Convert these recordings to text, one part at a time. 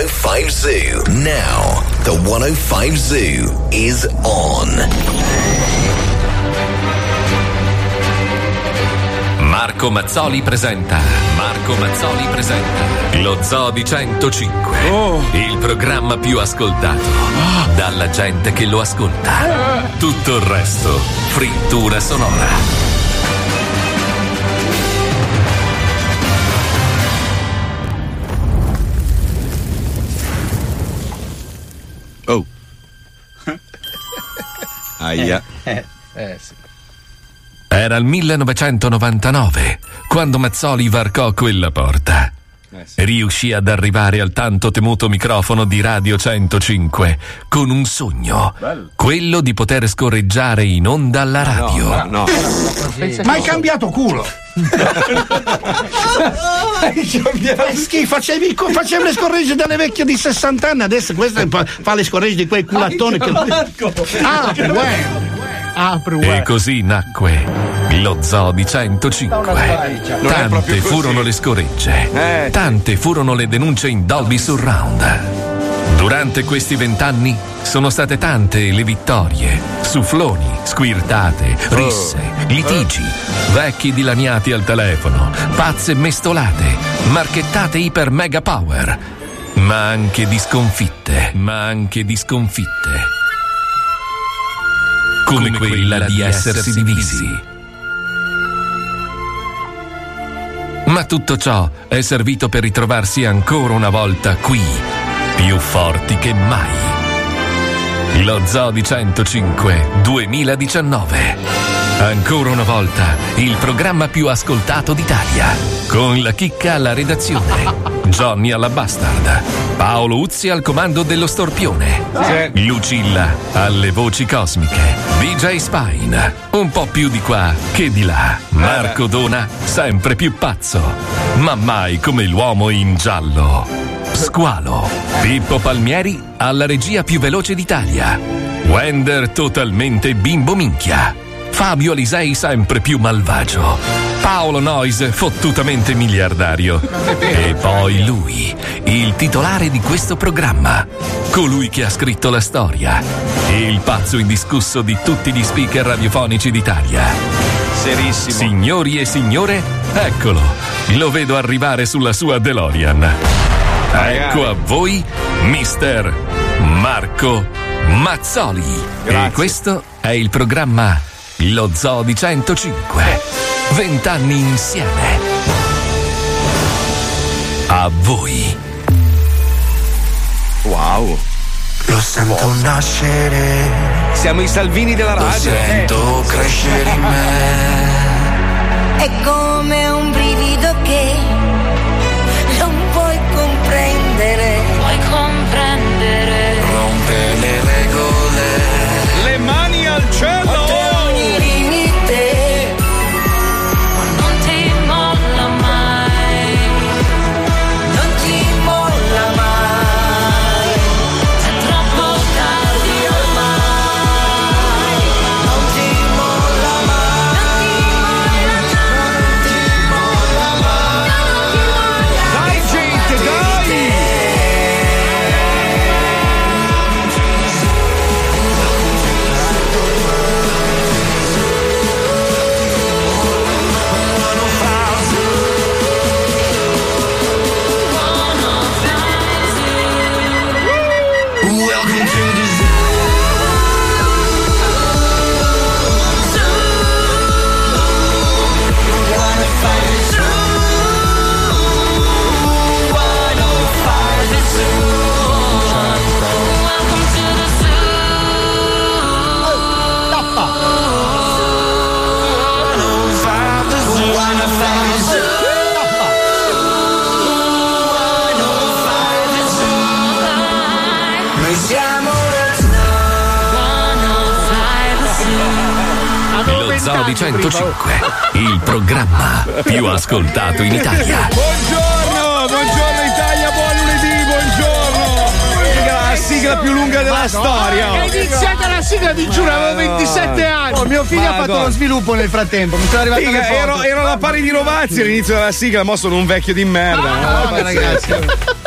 Now, the 105 Zoo. Now, the 105 Zoo is on. Marco Mazzoli presenta. Marco Mazzoli presenta. Lo Zoo di 105. Il programma più ascoltato. Dalla gente che lo ascolta. Tutto il resto. Frittura sonora. Aia. Eh, eh, sì. Era il 1999 quando Mazzoli varcò quella porta. Riuscì ad arrivare al tanto temuto microfono di Radio 105 con un sogno, quello di poter scorreggiare in onda alla radio. No, Ma hai cambiato culo! Che schifo, facevi, facevi le scorregge dalle vecchie di 60 anni, adesso questa fa, le scorregge di quei culattoni che. Ah, bueno. Apri, E così nacque lo Zoo di 105. Tante furono le scoregge, tante furono le denunce in Dolby Surround. Durante questi vent'anni sono state tante le vittorie, suffloni, squirtate, risse, litigi, vecchi dilaniati al telefono, pazze mestolate, marchettate iper mega power, ma anche di sconfitte, ma anche di sconfitte come quella di essersi divisi. Ma tutto ciò è servito per ritrovarsi ancora una volta qui, più forti che mai. Lo Zoo di 105 2019. Ancora una volta il programma più ascoltato d'Italia. Con la chicca alla redazione, Johnny alla bastard, Paolo Uzzi al comando dello storpione, Lucilla alle voci cosmiche, DJ Spine, un po' più di qua che di là, Marco Dona sempre più pazzo, ma mai come l'uomo in giallo. Squalo, Pippo Palmieri alla regia più veloce d'Italia, Wender totalmente bimbo minchia. Fabio Alisei sempre più malvagio. Paolo Noise fottutamente miliardario. E poi lui, il titolare di questo programma. Colui che ha scritto la storia. Il pazzo indiscusso di tutti gli speaker radiofonici d'Italia. Serissimo. Signori e signore, eccolo. Lo vedo arrivare sulla sua DeLorean. Ecco a voi, mister Marco Mazzoli. E questo è il programma Lo Zoo di 105. Vent'anni insieme. A voi. Wow. Lo sento nascere, Siamo i Salvini della lo radio. sento crescere in me. È come un brivido che non. Puoi comprendere. 1905. Il programma più ascoltato in Italia. Buongiorno, buongiorno Italia, buon lunedì, buongiorno. La sigla più lunga della storia. Oh. È iniziata la sigla, di giuro, avevo 27 anni. Oh, mio figlio ha fatto lo sviluppo nel frattempo, mi sono arrivato Figa, ero, ero alla pari di Rovazzi all'inizio della sigla, mo sono un vecchio di merda. No, no, ragazzi.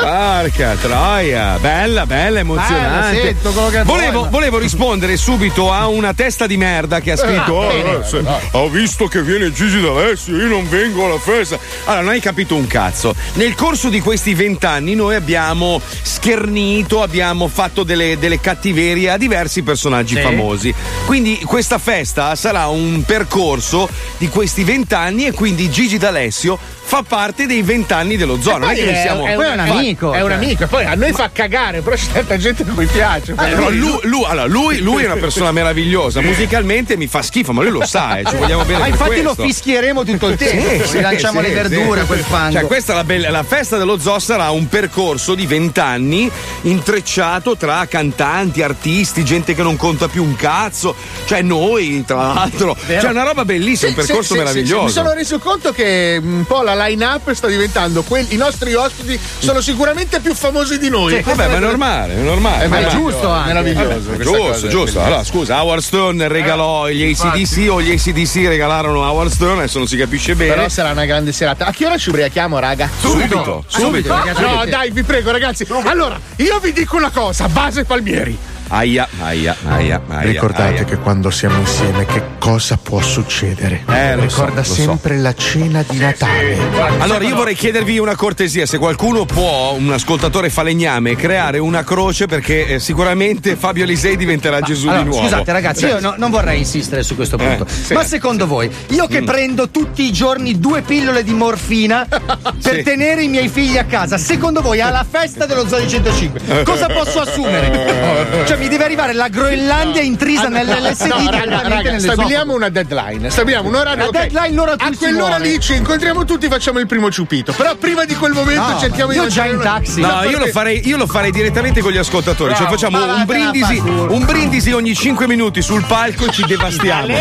Porca troia, bella, bella, emozionante. Bella, sento quello che volevo, volevo rispondere subito a una testa di merda che ha scritto: Ah, "Oh, eh, se- Ho visto che viene Gigi D'Alessio, io non vengo alla festa. Allora, non hai capito un cazzo. Nel corso di questi vent'anni noi abbiamo schernito, abbiamo fatto delle, delle cattiverie a diversi personaggi famosi. Quindi questa festa sarà un percorso di questi vent'anni e quindi Gigi D'Alessio fa parte dei vent'anni dello zoo. Non è che noi siamo. Poi è un amico. È un cioè. amico, e poi a noi fa cagare, però c'è tanta gente a cui piace. Però lui, lui- allora, lui- lui è una persona meravigliosa. Musicalmente mi fa schifo, ma lui lo sa, eh, ci vogliamo bene. Ma per infatti lo questo. fischieremo tutto il tempo. Sì, Ci lanciamo sì, le verdure, sì. quel fango. Cioè, questa è la, bella- la festa dello zoo sarà un percorso di vent'anni intrecciato tra cantanti, artisti, gente che non conta più un cazzo. Cioè, noi, tra l'altro. Cioè, una roba bellissima, un percorso meraviglioso. mi sono reso conto che un po' la line up sta diventando quelli, i nostri ospiti sono sicuramente più famosi di noi. Vabbè, ma è normale, è normale. Eh, ma è normale. giusto anche. Meraviglioso, Vabbè, giusto, giusto. Allora, scusa, Howard Stone regalò gli ACDC o gli ACDC regalarono Howard Stone, adesso non si capisce bene. Però sarà una grande serata. A che ora ci ubriachiamo, raga? Subito, subito. No, dai, vi prego, ragazzi. Allora, io vi dico una cosa: base Palmieri. Aia, aia, aia, aia. Ricordate aia. che quando siamo insieme che cosa può succedere? Eh, lo so, Ricorda so. sempre la cena di Natale. Allora, io vorrei chiedervi una cortesia: se qualcuno può, un ascoltatore falegname, creare una croce perché eh, sicuramente Fabio Alisei diventerà Gesù Allora, di nuovo. scusate ragazzi, io no- non vorrei insistere su questo punto. sì. Ma secondo voi, io che prendo tutti i giorni due pillole di morfina per Sì. tenere i miei figli a casa, secondo voi alla festa dello Zoo di 105 cosa posso assumere? Cioè mi deve arrivare la Groenlandia intrisa nell'LSD No, raga, raga, stabiliamo una deadline. Stabiliamo un orario. La ok. deadline l'ora a quell'ora lì ci incontriamo tutti, facciamo il primo ciupito. Però prima di quel momento No, cerchiamo di io già in taxi. No, io lo, farei, io lo farei direttamente con gli ascoltatori. Cioè, Bravo, facciamo ma un brindisi, un brindisi ogni 5 minuti sul palco e ci devastiamo.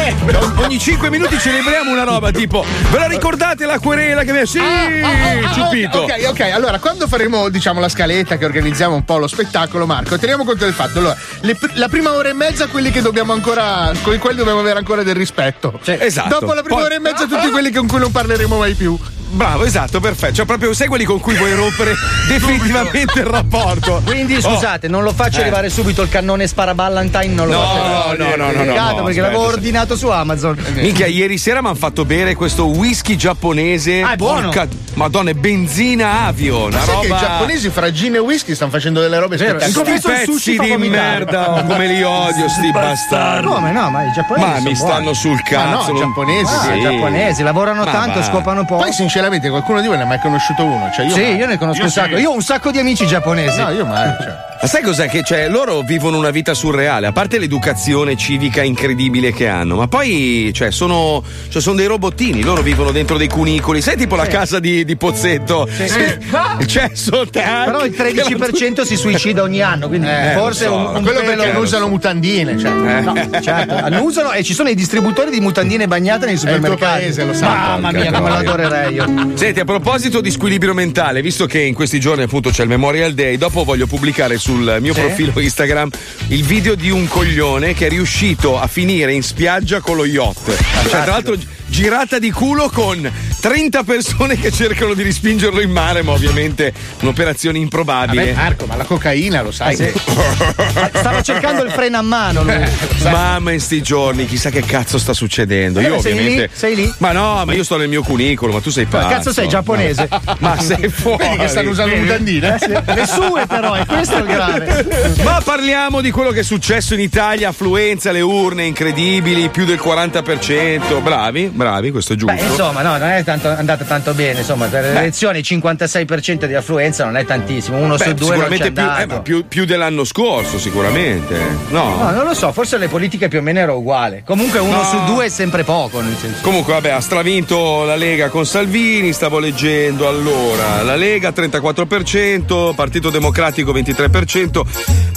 ogni 5 minuti celebriamo una roba tipo: Ve la ricordate la querela che mi Sì, Ah, ah, ciupito. Ok, ok, allora quando faremo diciamo la scaletta che organizziamo un po' lo spettacolo, Marco, teniamo conto del fatto. Allora, le la prima ora e mezza quelli che dobbiamo ancora con i quali dobbiamo avere ancora del rispetto. Esatto. Dopo la prima Poi- ora e mezza tutti quelli con cui non parleremo mai più. Bravo, esatto, perfetto. Cioè, proprio sai quelli con cui vuoi rompere definitivamente il rapporto. Quindi Oh. scusate, non lo faccio Eh. arrivare subito il cannone Sparaballantine, non lo No, faccio. no, no, no, no, Peccato, no, perché aspetta, l'avevo ordinato su Amazon. Minchia, ieri sera mi hanno fatto bere questo whisky giapponese. Ah, è buono. Porca madonna, è benzina avio. Una Ma sai roba. che i giapponesi fra gin e whisky stanno facendo delle robe spettacolari. Sti pezzi di merda, oh, come li odio, sti bastardi. Come no, ma i giapponesi Ma mi buoni. stanno sul Ma cazzo. no, non- giapponesi, Ah, sì. i giapponesi lavorano Ma tanto, scopano poco. Poi sinceramente qualcuno di voi ne ha mai conosciuto uno? Cioè, io sì, mai. io ne conosco un sacco. Io ho un sacco di amici giapponesi. No, io mai. Cioè. Ma sai cos'è? Che cioè, loro vivono una vita surreale, a parte l'educazione civica incredibile che hanno, ma poi cioè, sono, cioè, sono dei robottini, loro vivono dentro dei cunicoli. Sai tipo la casa di, di Pozzetto? Il cesso, te Però il 13% si suicida ogni anno, quindi forse lo so. un, un Quello pelo- perché non usano mutandine. Cioè. No, certo, annusano e ci sono i distributori di mutandine bagnate nei supermercati. paese, lo sai. Mamma mia, come troia. l'adorerei io. Senti, a proposito di squilibrio mentale, visto che in questi giorni appunto c'è il Memorial Day, dopo voglio pubblicare sul mio profilo Instagram il video di un coglione che è riuscito a finire in spiaggia con lo yacht. Cioè, tra l'altro gi- girata di culo con 30 persone che cercano di rispingerlo in mare, ma ovviamente un'operazione improbabile. Vabbè, Marco, ma la cocaina lo sai. Stava cercando il freno a mano lui. Mamma in sti giorni, chissà che cazzo sta succedendo. Io Eh, sei ovviamente. lì? Sei lì? Ma no, ma io sto nel mio cunicolo, ma tu sei Ma pazzo. cazzo sei giapponese? Ma sei fuori. Vedi che stanno usando mutandine? Le sue però, e questo è il grave. Ma parliamo di quello che è successo in Italia, affluenza alle urne incredibili, più del 40%. Bravi, bravi, questo è giusto. Beh, insomma, no, non è tanto, andata tanto bene. Insomma, per le elezioni 56% di affluenza non è tantissimo. Uno Beh, su due non c'è sicuramente più, andato. eh, ma più, più dell'anno scorso, sicuramente. No. No, non lo so, forse le politiche più o meno era uguale. Comunque uno No. su due è sempre poco, nel senso. Comunque, vabbè, ha stravinto la Lega con Salvini. Stavo leggendo allora: la Lega 34%, Partito Democratico 23%, 20%,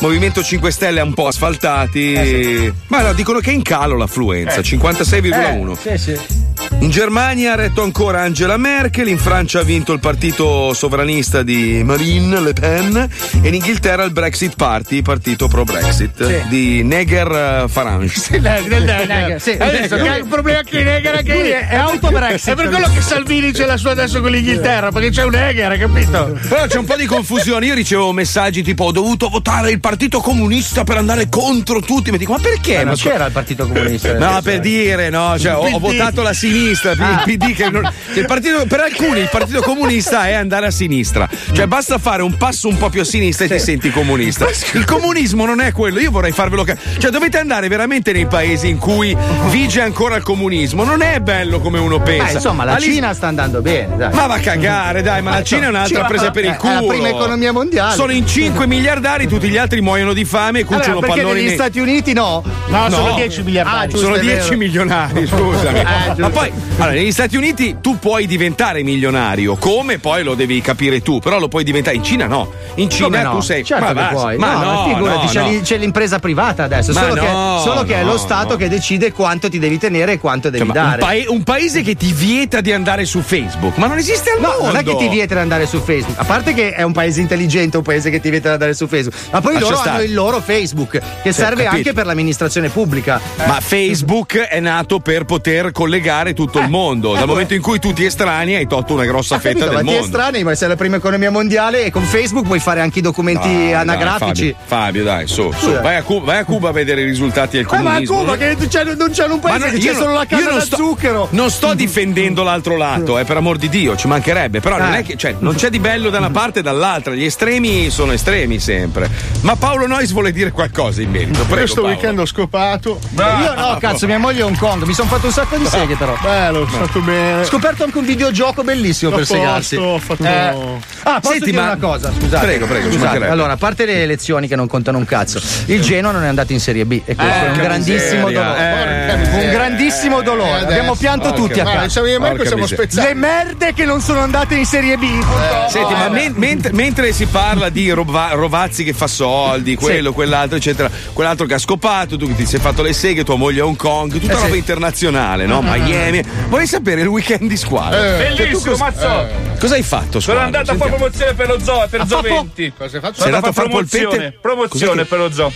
Movimento 5 Stelle un po' asfaltati. Ma no, dicono che è in calo l'affluenza, 56,1. Eh, sì, sì. In Germania ha retto ancora Angela Merkel, in Francia ha vinto il partito sovranista di Marine Le Pen e in Inghilterra il Brexit Party, partito pro Brexit, di Neger eh, Farage. Sì, Neger, sì. Adesso che un problema che Neger anche Lui lì. è- è auto-Brexit. È per quello che Salvini ce l'ha su adesso con l'Inghilterra, perché c'è un Neger, hai capito? Però c'è un po' di confusione. Io ricevo messaggi tipo: ho dovuto votare il Partito Comunista per andare contro tutti. Mi dico, ma perché? Ma non Ma c'era il Partito Comunista. No, per dire, no, cioè, ho, ho votato la sinistra, il Ah. PD che non- che il partito- per alcuni il partito comunista è andare a sinistra, cioè basta fare un passo un po' più a sinistra e ti senti comunista. Il comunismo non è quello, io vorrei farvelo capire, cioè dovete andare veramente nei paesi in cui vige ancora il comunismo, non è bello come uno pensa. Ma insomma, la All'is- Cina sta andando bene, dai. Ma va a cagare, dai, ma la Cina è un'altra Cina- presa per il è culo. la prima economia mondiale. Sono in 5 miliardari, tutti gli altri muoiono di fame e Allora, cuciono perché palloni negli nei- Stati Uniti no? No, sono No. 10 miliardari. Ah, sono è 10 vero. milionari, scusami. Giusto. Ma poi, allora, negli Stati Uniti tu puoi diventare milionario, come poi lo devi capire tu, però lo puoi diventare. In Cina no. In Cina no? tu sei. Certo ma puoi. Ma no, no, figurati, no, c'è, c'è l'impresa privata adesso. Ma Solo, no, che, solo che è lo Stato no. che decide quanto ti devi tenere e quanto devi Cioè, ma un, dare. pae- un paese che ti vieta di andare su Facebook, ma non esiste al No, mondo. non è che ti vieta di andare su Facebook. A parte che è un paese intelligente, un paese che ti vieta di andare su Facebook. Ma poi Lascia loro stare. hanno il loro Facebook, che serve capito. anche per l'amministrazione pubblica. Ma Facebook è nato per poter collegare tutto il mondo. Dal eh, momento in cui tu ti estranei, hai tolto una grossa fetta capito? del ma ti mondo. estranei, ma sei la prima economia mondiale e con Facebook puoi fare anche i documenti Dai, dai, anagrafici. Fabio, Fabio, dai, su, su. Vai, a Cuba, vai a Cuba a vedere i risultati del Eh, ma a comunismo. Cuba che c'è- non c'è un paese Ma no, che c'è non- solo la non da sto- zucchero. Non sto difendendo l'altro lato, eh, per amor di Dio, ci mancherebbe. Però non Eh. è che cioè, non c'è di bello da una parte e dall'altra. Gli estremi sono estremi sempre. Ma Paolo Nois vuole dire qualcosa in merito. Prego, Questo Paolo. weekend ho scopato. Io no, cazzo, mia moglie è Hong Kong. Mi sono fatto un sacco di seghe, però. Bello, ho fatto bene. Ho scoperto anche un videogioco bellissimo A per segarsi. posto, ho fatto- Eh. Ah, posso Senti, dire ma- una cosa? Scusate. Prego, prego, Scusate. Allora, a parte le elezioni che non contano un cazzo, il Genoa non è andato in Serie B e questo è un grandissimo miseria, dolore. eh. Un grandissimo dolore. Eh, adesso. Abbiamo pianto Porca tutti a casa. siamo io e Marco Porca siamo miseria. spezzati. Le merde che non sono andate in Serie B. Senti, ma men- mentre, mentre si parla di Rova- Rovazzi che fa soldi, quello, quell'altro, eccetera, quell'altro che ha scopato, tu che ti sei fatto le seghe, tua moglie a Hong Kong, tutta Eh, roba sì. internazionale, no? Miami. Vorrei sapere il weekend di squadra. Bellissimo, mazzo! Cosa hai fatto? Sono squadra? andato a fare Sentiamo. promozione per lo zoo, per Zoo fatto- 20. Cosa hai fatto? Sei andato a fare promozione, polpette? promozione per lo zoo.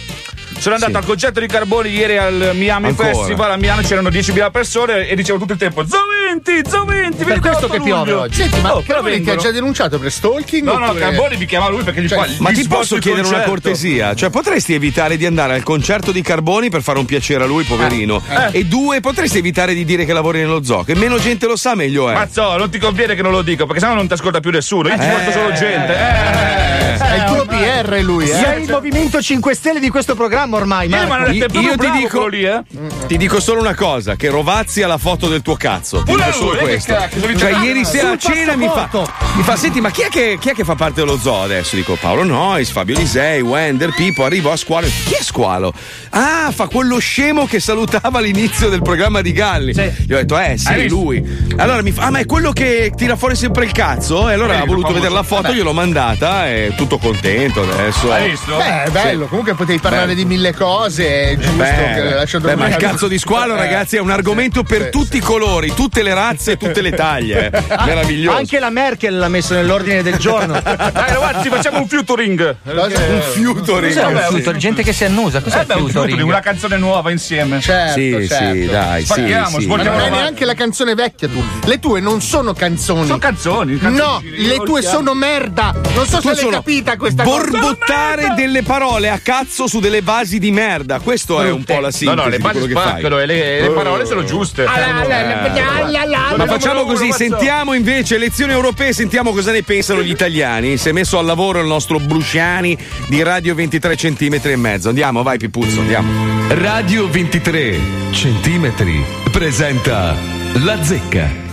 Sono andato al concerto di Carboni ieri al Miami Ancora? Festival. A Milano c'erano 10.000 persone e dicevo tutto il tempo: Zoo 20, Zoo 20. Per questo che piove luglio. oggi. Senti, ma Oh, però Carboni ti ha già denunciato per stalking? No, no, oppure- Carboni mi chiama lui perché gli fa Ma gli ti posso chiedere una concerto. cortesia? Cioè, potresti evitare di andare al concerto di Carboni per fare un piacere a lui, poverino? Eh. E due, potresti evitare di dire che lavori nello zoo? Che meno gente lo sa, meglio è. Mazzo, non ti conviene che non lo dico perché sennò non ti ascolta più nessuno. Io ti Eh. porto solo gente. Eh. È il tuo PR lui, eh? Sei il movimento 5 Stelle di questo programma ormai, Eh, ma Marco. Io- io ti dico- lì, eh? Ti dico solo una cosa: che Rovazzi ha la foto del tuo cazzo. Ti Pure dico solo eh, questo. Cioè, ieri sera a cena mi fa, mi fa: Senti, ma chi è, che, chi è che fa parte dello zoo adesso? Dico Paolo Nois, Fabio Lisei, Wender, Pippo. Arrivo a squalo. Chi è squalo? Ah, fa quello scemo che salutava all'inizio del programma di Galli. Sì. Gli ho detto, eh, sì, Hai visto? lui. Allora mi fa: Ah, ma è quello che tira fuori sempre il cazzo? E allora ha voluto vedere la foto, gliel'ho mandata e tutto contento adesso. Hai visto? Beh, è bello, comunque potevi parlare Bello. di mille cose, è giusto Beh, che lascia beh, ma il cazzo di squalo, Eh. ragazzi, è un argomento per Sì, tutti i colori, tutte le razze e tutte le taglie. eh. Meraviglioso. Anche la Merkel l'ha messo nell'ordine del giorno. Dai ragazzi, facciamo un featuring. un fiutoring. Cos'è un future? Gente che si annusa. Cos'è Eh beh, un futuring? una canzone nuova insieme. Certo, Sì, certo. sì, dai, sì, Spacchiamo, sì. Ma non è neanche la canzone vecchia tu. Le tue non sono canzoni. Sono canzoni. canzoni No, le tue sono merda. Non so Tu se l'hai capita questa cosa. borbottare delle parole a cazzo su delle basi di merda. Questo è un po' la No, sintesi no, le di basi spaccano e le, le parole sono giuste. Ma facciamo così, sentiamo invece elezioni europee, sentiamo cosa ne pensano gli italiani. Si è messo al lavoro il nostro Brusciani di Radio 23 centimetri e mezzo. Andiamo, vai Pipuzzo, andiamo. Radio 23 centimetri presenta La Zecca.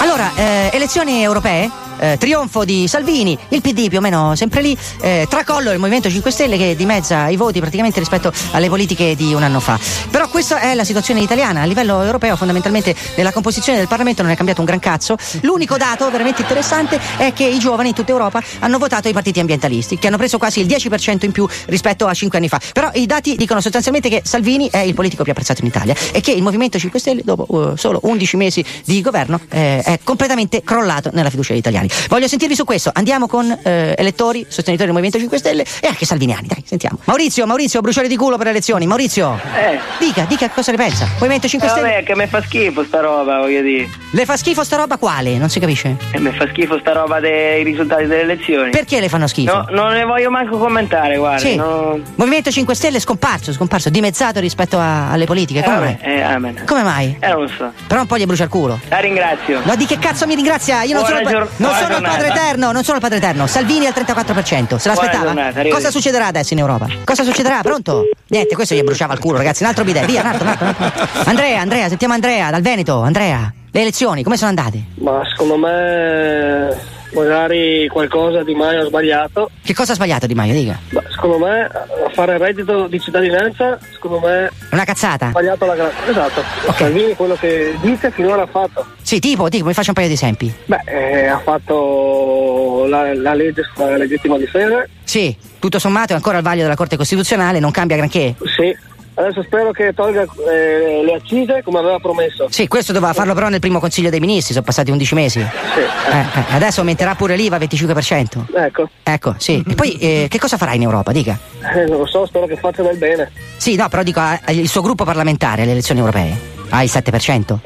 Allora, eh, elezioni europee? Eh, trionfo di Salvini, il PD più o meno sempre lì, eh, tracollo il Movimento 5 Stelle che dimezza i voti praticamente rispetto alle politiche di un anno fa. Però questa è la situazione italiana, a livello europeo fondamentalmente nella composizione del Parlamento non è cambiato un gran cazzo. L'unico dato veramente interessante è che i giovani in tutta Europa hanno votato i partiti ambientalisti, che hanno preso quasi il 10% in più rispetto a 5 anni fa. Però i dati dicono sostanzialmente che Salvini è il politico più apprezzato in Italia e che il Movimento 5 Stelle, dopo eh, solo 11 mesi di governo, eh, è completamente crollato nella fiducia degli italiani. Voglio sentirvi su questo. Andiamo con eh, elettori, sostenitori del Movimento 5 Stelle e anche salviniani. Dai, sentiamo. Maurizio, Maurizio, bruciore di culo per le elezioni. Maurizio, Eh. dica, dica cosa ne pensa. Movimento 5 Eh, Stelle. vabbè, che mi fa schifo sta roba, voglio dire. Le fa schifo sta roba quale? Non si capisce? E mi fa schifo sta roba dei risultati delle elezioni. Perché le fanno schifo? No, non ne voglio manco commentare, guarda. Sì. no. Movimento 5 Stelle è scomparso, scomparso, dimezzato rispetto a- alle politiche. Eh, Come mai? eh, amen. Come mai? Eh, non lo so. Però un po' gli brucia il culo. La ringrazio. No, di che cazzo mi ringrazia? Io non Buona sono, gior- non sono il padre eterno, non sono il padre eterno. Salvini al 34%. Se l'aspettava. giornata. Cosa succederà adesso in Europa? Cosa succederà? Pronto? Niente, questo gli bruciava il culo, ragazzi. Un altro bidet. Via, un altro, un altro. Andrea, Andrea, sentiamo Andrea dal Veneto. Andrea, le elezioni, come sono andate? Ma secondo me magari qualcosa di Maio ha sbagliato. Che cosa ha sbagliato Di Maio? Dica. Ma secondo me fare il reddito di cittadinanza, secondo me una cazzata? ha sbagliato la gra- Esatto. Salvini quello che dice finora ha fatto. Sì, tipo, tipo, mi faccio un paio di esempi. Beh, eh, ha fatto la, la legge sulla legittima difesa. Sì, tutto sommato è ancora al vaglio della Corte Costituzionale, non cambia granché. Sì. Adesso spero che tolga eh, le accise come aveva promesso. Sì, questo doveva farlo però nel primo Consiglio dei Ministri, sono passati 11 mesi. Sì. Eh, eh, adesso aumenterà pure l'IVA al 25%. Ecco. Ecco, sì. E poi eh, che cosa farà in Europa? Dica. Eh, non lo so, spero che faccia del bene. Sì, no, però dico, il suo gruppo parlamentare alle elezioni europee ha il 7%.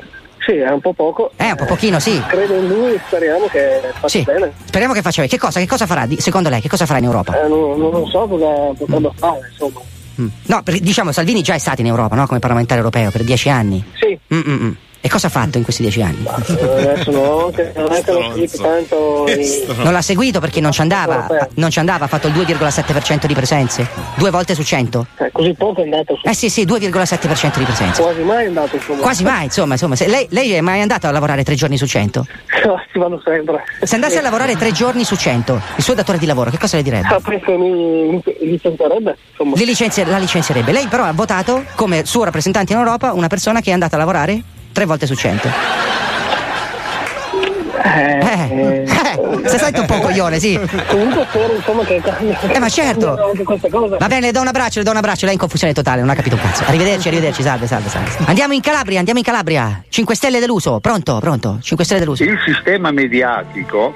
Sì, è un po' poco. È un po' pochino, sì. Credo in lui, speriamo che faccia Sì. bene. Speriamo che faccia bene. Che cosa, che cosa farà? Secondo lei, che cosa farà in Europa? Eh, non, non lo so cosa potrebbe fare, insomma. No, perché, diciamo, Salvini già è stato in Europa, no? Come parlamentare europeo per dieci anni. Sì. Mm, mm, mm. E cosa ha fatto in questi dieci anni? Eh, Adesso no, che non è che l'ho seguito tanto. in- Non l'ha seguito perché non ci andava, non ci andava, ha fatto il 2,7% di presenze, due volte su 100. Eh, così poco è andato su. Eh sì, sì, 2,7% di presenze. Quasi mai è andato insomma. Quasi mai, insomma, insomma. Lei, lei è mai andato a lavorare tre giorni su 100? No, ci vanno sempre. Se andasse a lavorare tre giorni su 100, il suo datore di lavoro, che cosa le direbbe? Sapri che mi licenzierebbe, insomma. Li licenzi- la licenzierebbe. Lei però ha votato come suo rappresentante in Europa una persona che è andata a lavorare tre volte su 100. Eh, Eh, eh, si sente un po' coglione, sì. Comunque spero insomma che. Eh, ma certo. Va bene, le do un abbraccio, le do un abbraccio, lei è in confusione totale, non ha capito un cazzo. Arrivederci, arrivederci, salve, salve, salve. Andiamo in Calabria, andiamo in Calabria. 5 stelle deluso, pronto, pronto. 5 stelle deluso. Il sistema mediatico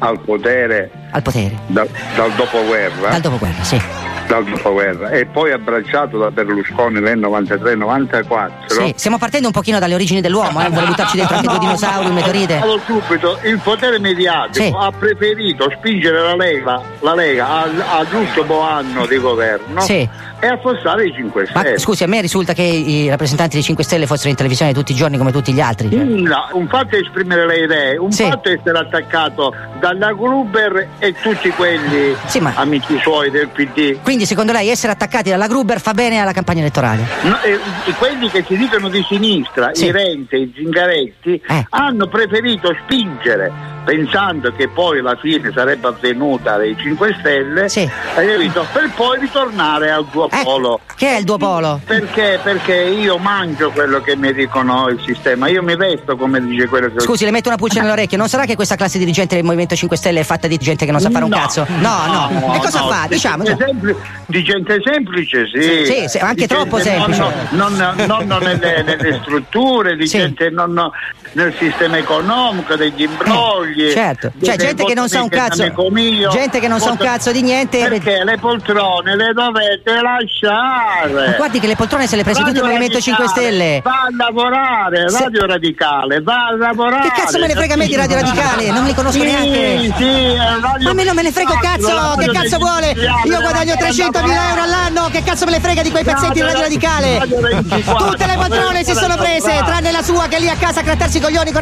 al potere, Al potere. dal, dal dopoguerra, Dal dopoguerra, sì. Dal dopoguerra e poi abbracciato da Berlusconi nel 93-94. Sì, stiamo partendo un pochino dalle origini dell'uomo, eh. Vuole buttarci dentro anche due dinosauri, un meteorite. Subito, il potere mediatico Sì. ha preferito spingere la Lega, la Lega al- all'ultimo anno di governo Sì. E affossare i 5 Ma Stelle. scusi, a me risulta che i rappresentanti dei 5 Stelle fossero in televisione tutti i giorni come tutti gli altri. No, un fatto è esprimere le idee, un Sì. fatto è essere attaccato dalla Gruber e tutti quelli amici suoi del PD. Quindi secondo lei essere attaccati dalla Gruber fa bene alla campagna elettorale? No, eh, quelli che si dicono di sinistra, Sì. i Renzi, i Zingaretti, Eh. hanno preferito spingere pensando che poi la fine sarebbe avvenuta dei 5 Stelle, capito? per poi ritornare al tuo polo. Eh, Che è il duo polo? Perché? Perché io mangio quello che mi dicono il sistema, io mi vesto come dice quello che Scusi, le metto una pulce nell'orecchio. Non sarà che questa classe dirigente del Movimento 5 Stelle è fatta di gente che non sa fare un No. cazzo? No, no. e cosa no, fa? di Diciamo. gente sempli- di gente semplice, sì. Sì, sì, sì, anche Di troppo gente semplice. Non, non- non- nelle, nelle strutture, di gente non nel sistema economico, degli imbrogli. Certo. dei- Cioè, gente che non sa un cazzo- mio. gente che non sa un cazzo di niente. Perché le poltrone le dovete lasciare. Ma guardi che le poltrone se le prese tutto il Movimento 5 Radicale, Stelle. Va a lavorare, Se- Radio Radicale, va a lavorare. Che cazzo me ne frega a me di Radio Radicale? Non li conosco Sì, neanche. Sì, Radio Ma a me non me ne frega un cazzo, che cazzo vuole? Io guadagno Radio 300.000 euro all'anno, che cazzo me ne frega di quei pezzetti di Radio Radicale? Radio 24, Tutte le poltrone si sono prese, tranne la sua che è lì a casa a grattarsi i coglioni con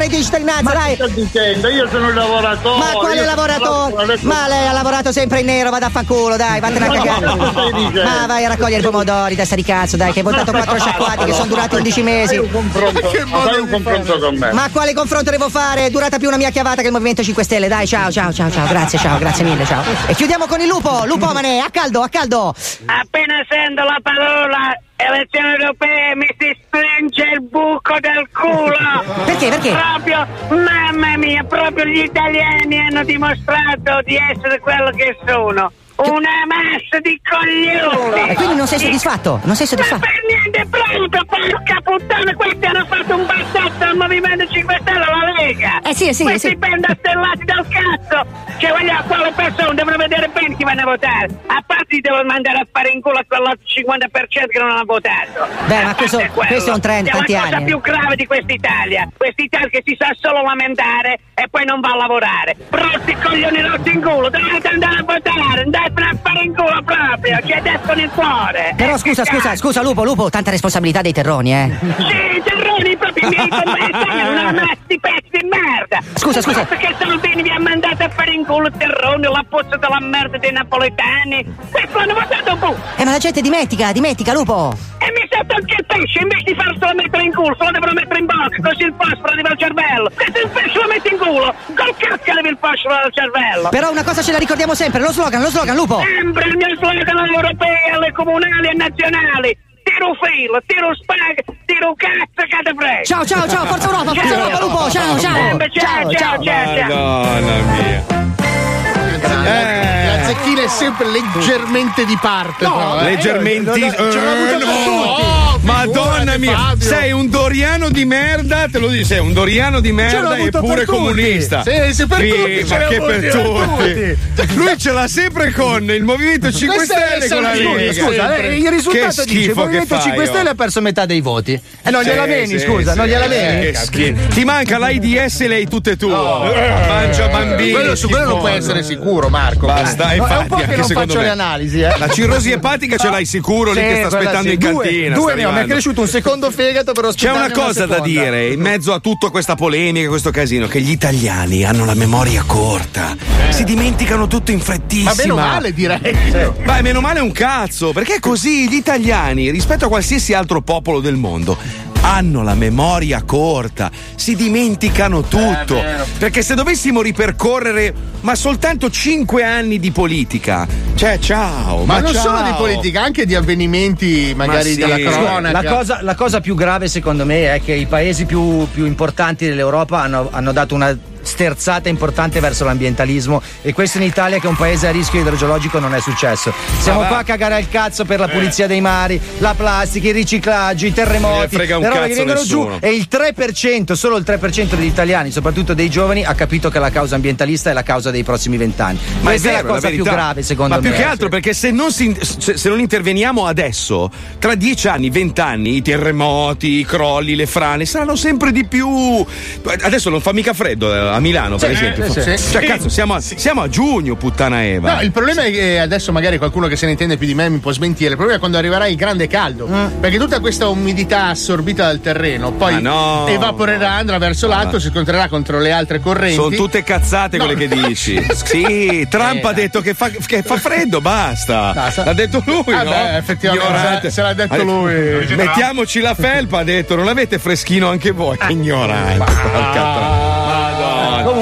che sto dicendo? Io sono sono i lavoratori. Ma quale lavoratore? adesso- Ma lei ha lavorato sempre in nero, vada a fanculo, dai, vattene a cagare. Ma vai a raccogliere i pomodori, testa di cazzo, dai, che hai votato quattro sciacquati che sono durati 11 mesi. Fai un confronto, fai un confronto con me. Ma quale confronto devo fare? È durata più una mia chiavata che il Movimento 5 Stelle. Dai, ciao, ciao, ciao, ciao, grazie, ciao, grazie mille, ciao. E chiudiamo con il lupo, lupomane, a caldo, a caldo. Appena sento la parola elezioni europee mi si stringe il buco del culo. Perché, perché? Proprio, mamma mia, proprio gli italiani hanno dimostrato di essere quello che sono. Una massa di coglioni. E quindi non sei soddisfatto? Non sei Ma soddisfatto? per niente pronto, porca puttana, questi hanno fatto un bassotto al Movimento 5 Stelle alla Lega. Eh sì, eh sì, Questi sì. pendastellati del cazzo. Cioè, voglio, quelle persone devono vedere bene chi vanno a votare. A parte li devono mandare a fare in culo a quell'altro 50% che non hanno votato. Beh, ma questo- questo è un trend, È tanti la cosa anni. più grave di quest'Italia. Quest'Italia che si sa solo lamentare e poi non va a lavorare. Brutti coglioni rotti in culo, dovete andare a votare, andate a fare in culo proprio, che adesso nel cuore. Però scusa, Che scusa, cazzo. scusa, lupo, lupo, tanta responsabilità dei terroni, eh. Sì, terroni proprio i miei compagni, una mazza di pezzi di merda. Scusa, scusa. Perché Salvini vi ha mandato a fare in culo terroni, la pozza della merda dei napoletani. Questo hanno votato un po'. Eh, ma la gente dimentica, dimentica, lupo. E mi sa anche il pesce, invece di farselo mettere in culo, se lo devono mettere in bocca, così il fosforo arriva al cervello. E se il pesce lo mette in culo, col cazzo arriva il fosforo al cervello. Però una cosa ce la ricordiamo sempre, lo slogan, lo slogan, lupo. Sempre il mio slogan alle europee, alle comunali e nazionali. Tiro filo, tiro spag, tiro cazzo, cade frega. Ciao, ciao, ciao, forza Europa, forza Europa, lupo, ciao, ciao. Sempre, ciao, ciao, ciao, ciao. Madonna mia. Eh. La zecchina è sempre leggermente di parte. però, eh. Leggermente. L'ha avuto Eh, per no. tutti. Madonna mia, Fabio. sei un doriano di merda, te lo dici, sei un doriano di merda avuto eppure per tutti. comunista. Sì, sì, per Sì, tutti, ce ma che per per tutti. Lui ce l'ha sempre con il Movimento 5 Questa è- Stelle con la scusa, Lega. Scusa, lei- il risultato che dice il Movimento fai, 5 oh. Stelle ha perso metà dei voti. E non gliela Sì, veni, sì, scusa, sì, non gliela eh, veni. schifo. Ti manca l'AIDS e lei tutte tue. Mangia bambini. Quello, su quello non puoi essere sicuro, Marco. Basta, è infatti, un po' che non faccio me. le analisi, eh. La cirrosi epatica ce l'hai sicuro lì Sì, che sta aspettando sì. in Due- cantina. Due ne ho, mi è cresciuto un secondo fegato per C'è ospitarne una cosa da seconda. dire in mezzo a tutta questa polemica, questo casino, che gli italiani hanno la memoria corta, si dimenticano tutto in frettissima. Ma meno male, direi. Beh, meno male un cazzo, perché così gli italiani, rispetto a qualsiasi altro popolo del mondo, hanno la memoria corta, si dimenticano tutto. Perché se dovessimo ripercorrere, ma soltanto cinque anni di politica, cioè ciao, Ma, ma, non ciao. solo di politica, anche di avvenimenti magari sì. della cronaca. La cosa, la cosa più grave secondo me è che i paesi più, più importanti dell'Europa hanno, hanno dato una sterzata importante verso l'ambientalismo e questo in Italia che è un paese a rischio idrogeologico non è successo. Siamo Ma va. qua a cagare al cazzo per la pulizia dei mari, la plastica, il riciclaggio, i terremoti, Ne frega un le robe che vengono nessuno. giù e il 3%, solo il 3% degli italiani, soprattutto dei giovani, ha capito che la causa ambientalista è la causa dei prossimi vent'anni. Ma Questa è, vero, la cosa più verità. grave secondo Ma me. più che altro perché se non, si- se- se non interveniamo adesso, tra dieci anni, vent'anni, i terremoti, i crolli, le frane saranno sempre di più. Adesso non fa mica freddo eh, a Milano, per Sì, esempio. eh, sì. Cioè, cazzo, siamo a, siamo a giugno, puttana Eva. No, il problema è che adesso magari qualcuno che se ne intende più di me mi può smentire. Il problema è quando arriverà il grande caldo. Perché tutta questa umidità assorbita dal terreno poi Ma no. evaporerà, andrà verso l'alto, Ah. si scontrerà contro le altre correnti. Sono tutte cazzate quelle No. che dici. sì, Trump Eh, ha detto che fa, che fa freddo, basta. Basta. L'ha detto lui. Ah, no? beh, effettivamente, se- l'ha detto Ha lui. Mettiamoci la felpa, ha detto, non avete freschino anche voi. Che ignorante. porca Madonna.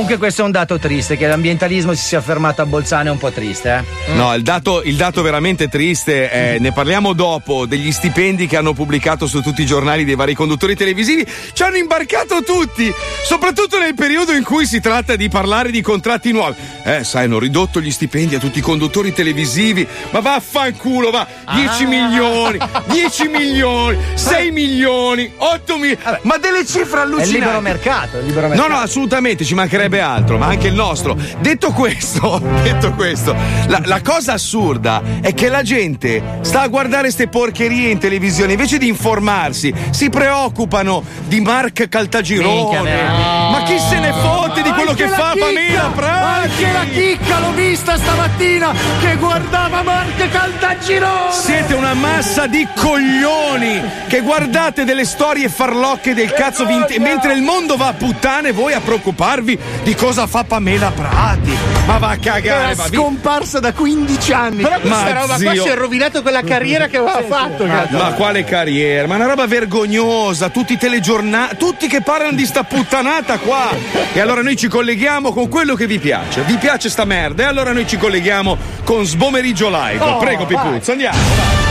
Comunque questo è un dato triste, che l'ambientalismo si sia fermato a Bolzano è un po' triste, eh? No, il dato, il dato veramente triste è, ne parliamo dopo, degli stipendi che hanno pubblicato su tutti i giornali dei vari conduttori televisivi, ci hanno imbarcato tutti, soprattutto nel periodo in cui si tratta di parlare di contratti nuovi. Eh, sai, hanno ridotto gli stipendi a tutti i conduttori televisivi, ma vaffanculo, va, 10 milioni, 10 milioni, 6 milioni, 8 milioni, ma delle cifre È allucinanti. il libero mercato, il libero No, mercato. no, assolutamente, ci mancherebbe altro, ma anche il nostro. Detto questo, detto questo, la, la cosa assurda è che la gente sta a guardare ste porcherie in televisione invece di informarsi, si preoccupano di Mark Caltagirone. Minchia, ma chi se ne di quello che fa chicca, Pamela Prati. Anche la chicca l'ho vista stamattina che guardava Marco Caltagirone. Siete una massa di coglioni che guardate delle storie farlocche del cazzo vinti- mentre il mondo va a puttane voi a preoccuparvi di cosa fa Pamela Prati. Ma va a cagare, Era scomparsa da 15 anni. Però questa Ma roba qua zio- si è rovinato quella carriera che aveva fatto. Ma, ma quale carriera? Ma una roba vergognosa, tutti i telegiornali, tutti che parlano di sta puttanata qua. E allora noi ci colleghiamo con quello che vi piace. Vi piace sta merda? E allora noi ci colleghiamo con Sbomeriggio Live. Oh, Prego, vai. Pipuzzo, andiamo. va.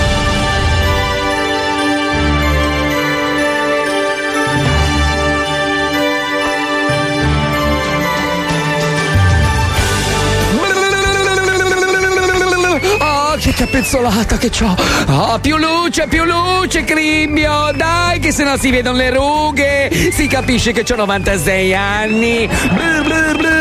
Che capezzolata che c'ho! Oh, più luce, più luce, Crimbio! Dai, che se no si vedono le rughe! Si capisce che ho 96 anni! Blu, blu, blu.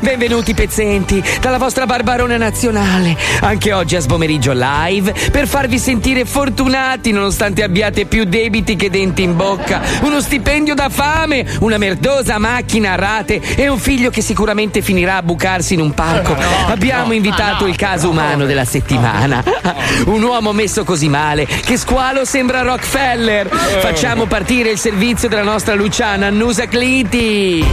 Benvenuti, pezzenti, dalla vostra Barbarona nazionale! Anche oggi a Sbomeriggio Live per farvi sentire fortunati nonostante abbiate più debiti che denti in bocca, uno stipendio da fame, una merdosa macchina a rate e un figlio che sicuramente finirà a bucarsi in un parco. Abbiamo invitato il caso umano della settimana. Un uomo messo così male che squalo sembra Rockefeller. Facciamo partire il servizio della nostra Luciana Annusa Cliti.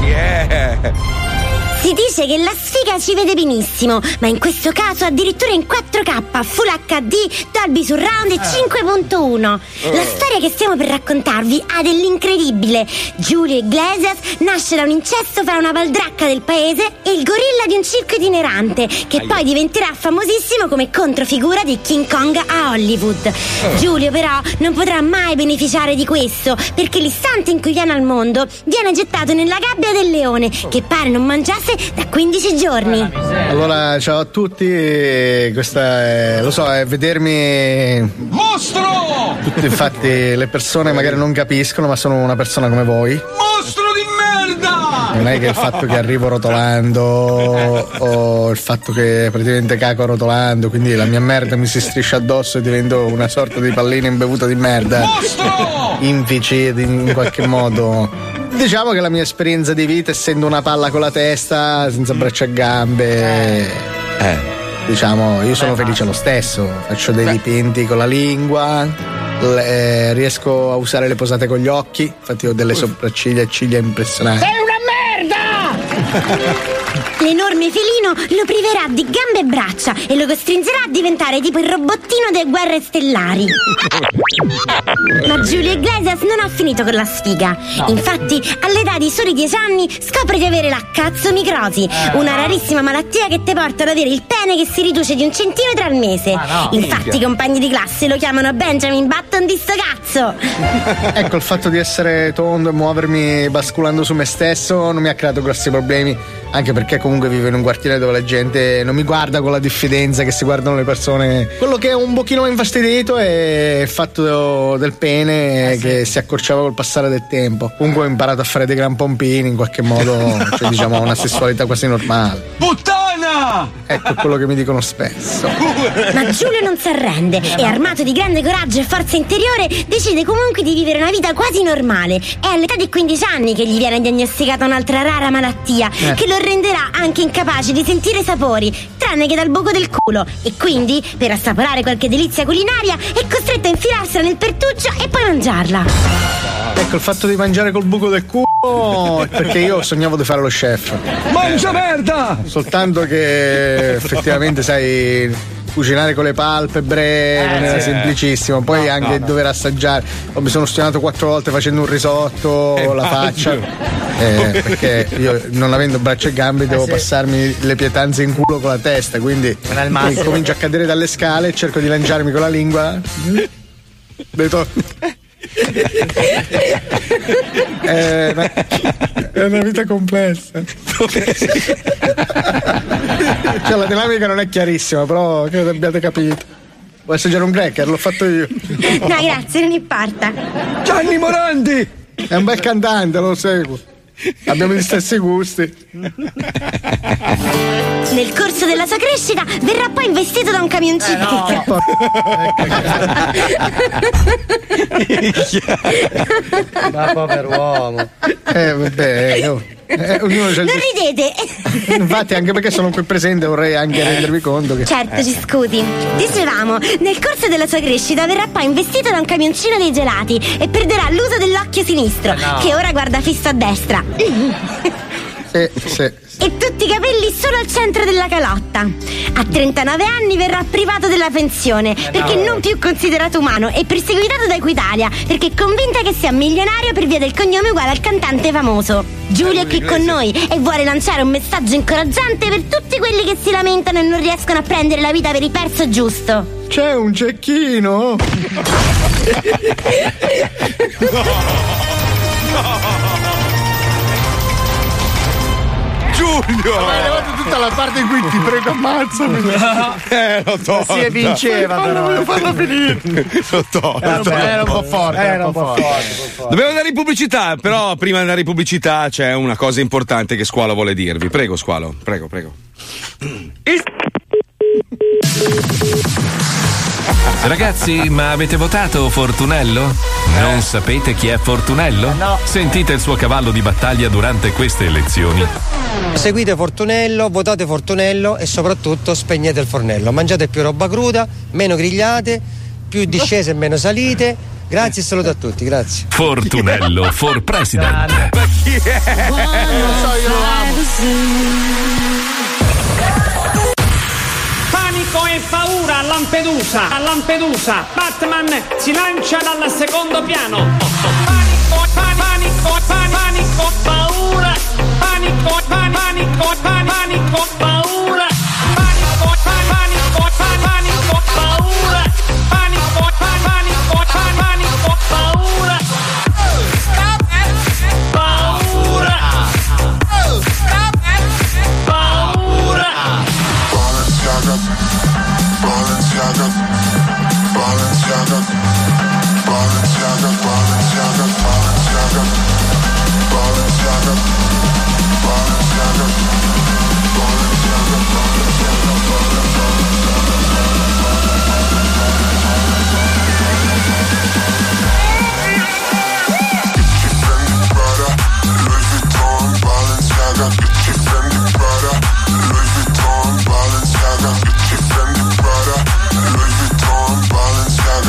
Si dice che la sfiga ci vede benissimo, ma in questo caso addirittura in 4K, Full HD, Dolby Surround e 5.1. La storia che stiamo per raccontarvi ha dell'incredibile. Giulio Iglesias nasce da un incesto fra una valdracca del paese e il gorilla di un circo itinerante, che poi diventerà famosissimo come controfigura di King Kong a Hollywood. Giulio però non potrà mai beneficiare di questo, perché l'istante in cui viene al mondo viene gettato nella gabbia del leone, che pare non mangiasse da 15 giorni. Allora, ciao a tutti, questa è, lo so, è vedermi. Mostro! Tutti, infatti, le persone magari non capiscono, ma sono una persona come voi. Mostro di merda! Non è che il fatto che arrivo rotolando o il fatto che praticamente caco rotolando, quindi la mia merda mi si striscia addosso e divento una sorta di pallina imbevuta di merda. Infici in qualche modo. Diciamo che la mia esperienza di vita, essendo una palla con la testa, senza braccia e gambe. Diciamo, io sono felice lo stesso. Faccio dei dipinti con la lingua. l- eh, riesco a usare le posate con gli occhi. Infatti ho delle sopracciglia e ciglia impressionanti. Sei una merda! L'enorme felino lo priverà di gambe e braccia e lo costringerà a diventare tipo il robottino delle guerre stellari. Ma Giulio Iglesias non ha finito con la sfiga. Infatti, all'età di soli 10 anni scopre di avere la cazzomicrosi, una rarissima malattia che ti porta ad avere il pene che si riduce di un centimetro al mese. no. Infatti, Minchia. i compagni di classe lo chiamano Benjamin Button di sto cazzo. Ecco, il fatto di essere tondo e muovermi basculando su me stesso non mi ha creato grossi problemi, anche perché comunque vivo in un quartiere dove la gente non mi guarda con la diffidenza che si guardano le persone. Quello che è un pochino infastidito è il fatto del pene che si accorciava col passare del tempo. Comunque ho imparato a fare dei gran pompini in qualche modo, cioè diciamo una sessualità quasi normale. Puttana! Ecco quello che mi dicono spesso. Ma Giulio non si arrende e armato di grande coraggio e forza interiore decide comunque di vivere una vita quasi normale. È all'età di 15 anni che gli viene diagnosticata un'altra rara malattia Eh. che lo renderà anche incapace di sentire sapori, tranne che dal buco del culo. E quindi, per assaporare qualche delizia culinaria, è costretto a infilarsela nel pertuccio e poi mangiarla. Ecco, il fatto di mangiare col buco del culo è perché io sognavo di fare lo chef. Mangia merda! Soltanto che effettivamente sai. Cucinare con le palpebre non era sì. semplicissimo, poi No, anche no, no. dover assaggiare. Oh, mi sono ostinnato quattro volte facendo un risotto, Eh, la faccia. Eh, perché io non avendo braccia e gambe devo sì. passarmi le pietanze in culo con la testa, quindi comincio a cadere dalle scale cerco di lanciarmi con la lingua. Detto- Eh, ma- è una vita complessa. cioè, la dinamica non è chiarissima, però credo abbiate capito. Vuoi assaggiare un cracker? L'ho fatto io. No, grazie, non importa. Gianni Morandi! È un bel cantante, lo seguo. Abbiamo gli stessi gusti. Nel corso della sua crescita verrà poi investito da un camioncino. Ma povero uomo. Eh, vabbè, io- Eh, ognuno il- Non ridete! Infatti, anche perché sono qui presente, vorrei anche rendervi conto che. Certo, Eh. ci scusi. Dicevamo, nel corso della sua crescita verrà poi investito da un camioncino dei gelati e perderà l'uso dell'occhio sinistro, no. che ora guarda fisso a destra. Sì, sì. E tutti i capelli solo al centro della calotta. A 39 anni verrà privato della pensione perché non più considerato umano e perseguitato da Equitalia perché è convinta che sia milionario per via del cognome uguale al cantante famoso. Giulio è qui con noi e vuole lanciare un messaggio incoraggiante per tutti quelli che si lamentano e non riescono a prendere la vita per il perso giusto. C'è un cecchino! Giulio! Ma è arrivato tutta la parte in cui ti prego ammazzami. Eh, l'ho tolta. Si evinceva, Ma non voglio farla finire. L'ho tolta. Era un po'- era un po' forte, era un po' forte. Dobbiamo andare in pubblicità, però prima di andare in pubblicità c'è una cosa importante che Squalo vuole dirvi. Prego, Squalo, prego, prego. Ragazzi, ma avete votato Fortunello? Non sapete chi è Fortunello? No. Sentite il suo cavallo di battaglia durante queste elezioni. Seguite Fortunello, votate Fortunello e soprattutto spegnete il fornello. Mangiate più roba cruda, meno grigliate, più discese e meno salite. Grazie e saluto a tutti, grazie. Fortunello for President. Ma chi è? Non so, io lo amo. Panico e paura a Lampedusa, a Lampedusa. Batman si lancia dal secondo piano. Panico, pa- panico, pa- panico, paura. Panico, pa- panico, pa- panico, paura.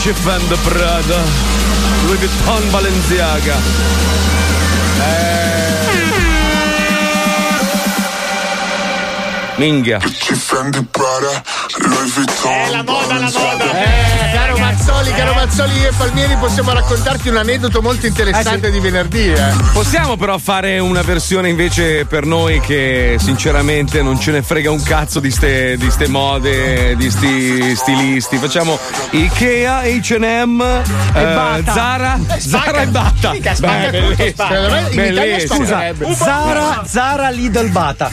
Gucci Fendi Prada Louis Vuitton Balenciaga Minghia Gucci, Fendi, Prada, Louis Vuitton, la moda, la moda. Eh, caro Mazzoli, caro Mazzoli, io e Palmieri possiamo raccontarti un aneddoto molto interessante di venerdì. Eh. Possiamo però fare una versione invece per noi che sinceramente non ce ne frega un cazzo di ste, di ste mode, di sti stilisti. Facciamo Ikea, H&M, eh, Bata. Zara, Zara e Bata. Mica spacca Beh, tutto, bellissimo. spacca. Secondo me in Italia Bellissimo. spaccherebbe. Zara, Zara Lidl Bata.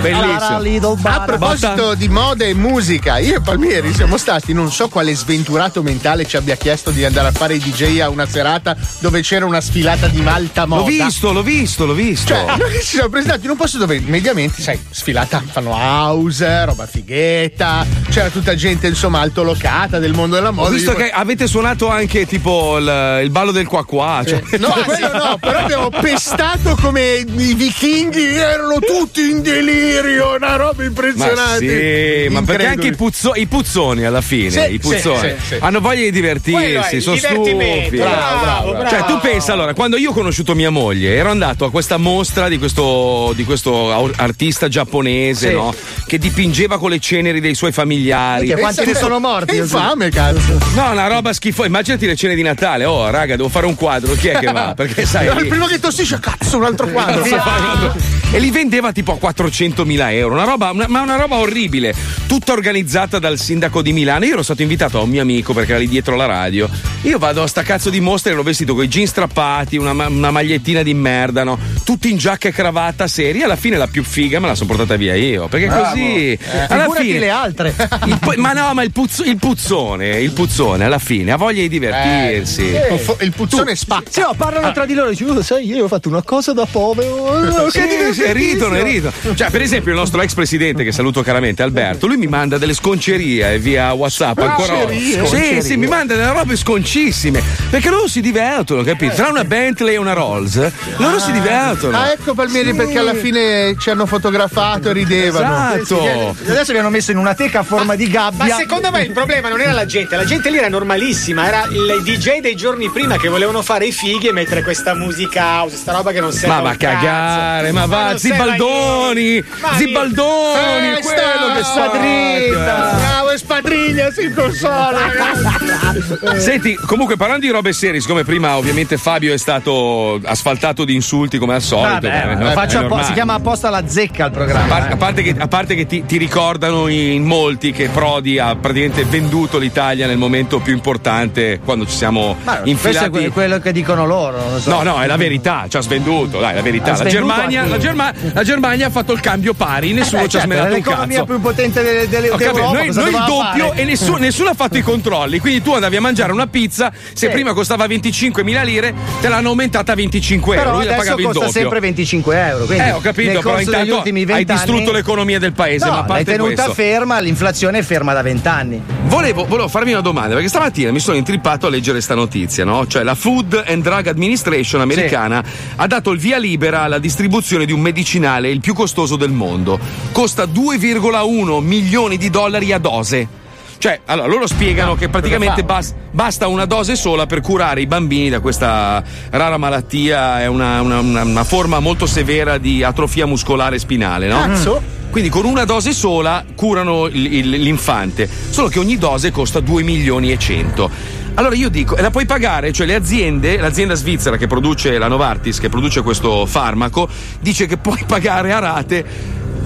Bellissimo. A proposito di moda e musica, io e Palmieri siamo stati non so quale sventurato fondamentale ci abbia chiesto di andare a fare i DJ a una serata dove c'era una sfilata di malta moda. L'ho visto, l'ho visto, l'ho visto. Cioè, noi ci siamo presentati in un posto dove mediamente, sai, sfilata, fanno house, roba fighetta, c'era tutta gente insomma altolocata del mondo della moda. Ho visto Io- che avete suonato anche tipo il, il ballo del qua qua. Cioè, No, quello no, però abbiamo pestato come i vichinghi erano tutti in delirio, una roba Ma impressionante. sì, ma perché anche i, puzzo- i puzzoni alla fine, Sì, i puzzoni, sì, sì, sì. hanno voglia di divertirsi, sono stufi. bravo, bravo, bravo. Cioè, tu pensa allora, quando io ho conosciuto mia moglie, ero andato a questa mostra di questo, di questo artista giapponese, Sì. no? Che dipingeva con le ceneri dei suoi familiari. Minchia, quanti ne sono morti? È infame, cazzo. No, una roba schifosa. Immaginati le cene di Natale. Oh, raga, devo fare un quadro. Chi è che va? Perché sai. Era il primo che tossisce, cazzo, un altro quadro. Cazzo, fa- e li vendeva tipo a 400.000 euro, una roba, una- ma una roba orribile, tutta organizzata dal sindaco di Milano. Io ero stato invitato a un mio amico perché era lì dietro la radio. Io vado a sta cazzo di mostra e ero vestito con i jeans strappati, una, una magliettina di merda, no? Tutti in giacca e cravatta seria. Alla fine la più figa me la sono portata via io. Perché Bravo. così. Eh. alla fine. le altre. Il ma no, ma il, puzzo- il puzzone, il puzzone alla fine ha voglia di divertirsi. Eh, il puzzone spacca. Sì, no, parlano tra di loro. Dici, "Oh, sai, io ho fatto una cosa da povero. Sì, sì, e ridono, e ridono. Cioè, per esempio, il nostro ex presidente, che saluto caramente, Alberto, lui mi manda delle sconcerie via WhatsApp ancora. Sconcerie? Sì, sì, mi manda delle robe sconcissime. Perché loro si divertono, capito? Tra una Bentley e una Rolls, loro si divertono. Ah, ecco Palmieri Sì. perché alla fine ci hanno fotografato e ridevano. Esatto. Adesso vi hanno messo in una teca a forma di gabbia. Ma secondo me il problema non era la gente, la gente lì era normalissima, era il DJ dei giorni prima che volevano fare i fighi e mettere questa musica house, sta roba che non serve Ma va a cagare, ma va, Zibaldoni, Zibaldoni, Festa! quello che sta dritta. Bravo, e spadriglia si consola. Senti, comunque parlando di robe serie, siccome prima ovviamente Fabio è stato asfaltato di insulti come al solito. Vabbè, beh, lo è faccio appo- si chiama apposta la zecca al A programma. parte, eh. a parte che, a parte che ti, ti ricordano in molti che Prodi ha praticamente venduto l'Italia nel momento più importante quando ci siamo Ma questo è infilati. que- quello che dicono loro. So. No, no, è la verità, ci ha svenduto, dai, la verità. La Germania, la, Germa- la Germania ha fatto il cambio pari, nessuno Eh, ci ha certo, smenato un l'economia cazzo. più potente delle, delle, d'Europa, noi, noi il doppio fare? e nessuno, nessuno ha fatto i controlli. Quindi tu andavi a mangiare una pizza, se Sì. prima costava 25.000 lire, te l'hanno aumentata a 25 Però euro. Lui la pagavi il costa doppio. sempre 25 euro. Quindi Eh, ho capito, però intanto hai 20 distrutto anni- l'economia del paese. No, ma a l'hai parte tenuta questo, ferma, l'inflazione è ferma da 20 anni. Volevo, volevo farvi una domanda, perché stamattina mi sono intrippato a leggere sta notizia, no? Cioè la Food and Drug Administration americana ha dato il via libera alla distribuzione di un medicinale il più costoso del mondo. Costa 2,1 milioni di dollari a dose. Cioè, allora loro spiegano che praticamente bas- basta una dose sola per curare i bambini da questa rara malattia, è una, una- una- una forma molto severa di atrofia muscolare spinale, no? Cazzo. Quindi con una dose sola curano il- il- l'infante, solo che ogni dose costa 2 milioni e 100. Allora io dico, e la puoi pagare, cioè le aziende, l'azienda svizzera che produce la Novartis, che produce questo farmaco, dice che puoi pagare a rate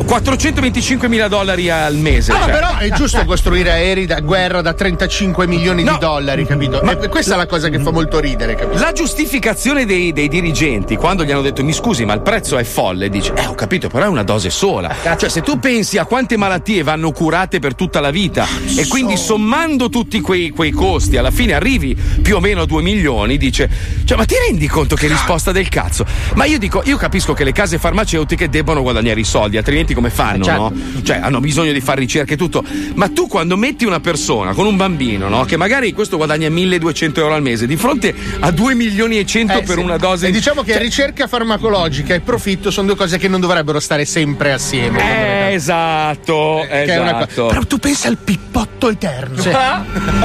425 mila dollari al mese. Ah, cioè. però è giusto costruire aerei da guerra da 35 milioni No. di dollari, capito? Ma- E questa è la cosa che fa molto ridere, capito? La giustificazione dei, dei dirigenti, quando gli hanno detto mi scusi, ma il prezzo è folle, dice, eh ho capito, però è una dose sola. Cioè, se tu pensi a quante malattie vanno curate per tutta la vita e quindi sommando tutti quei, quei costi, alla fine arrivi più o meno a 2 milioni, dice, cioè, ma ti rendi conto che risposta del cazzo? Ma io dico, io capisco che le case farmaceutiche debbano guadagnare i soldi, altrimenti come fanno, certo. no? Cioè, hanno bisogno di fare ricerche e tutto. Ma tu quando metti una persona con un bambino, no? Che magari questo guadagna 1200 euro al mese, di fronte a 2 milioni e 100 Eh, per sì. una dose E di- diciamo che Cioè, ricerca farmacologica e profitto sono due cose che non dovrebbero stare sempre assieme. Eh, esatto, Che è una co- esatto. Però tu pensa al pippotto eterno. Sì.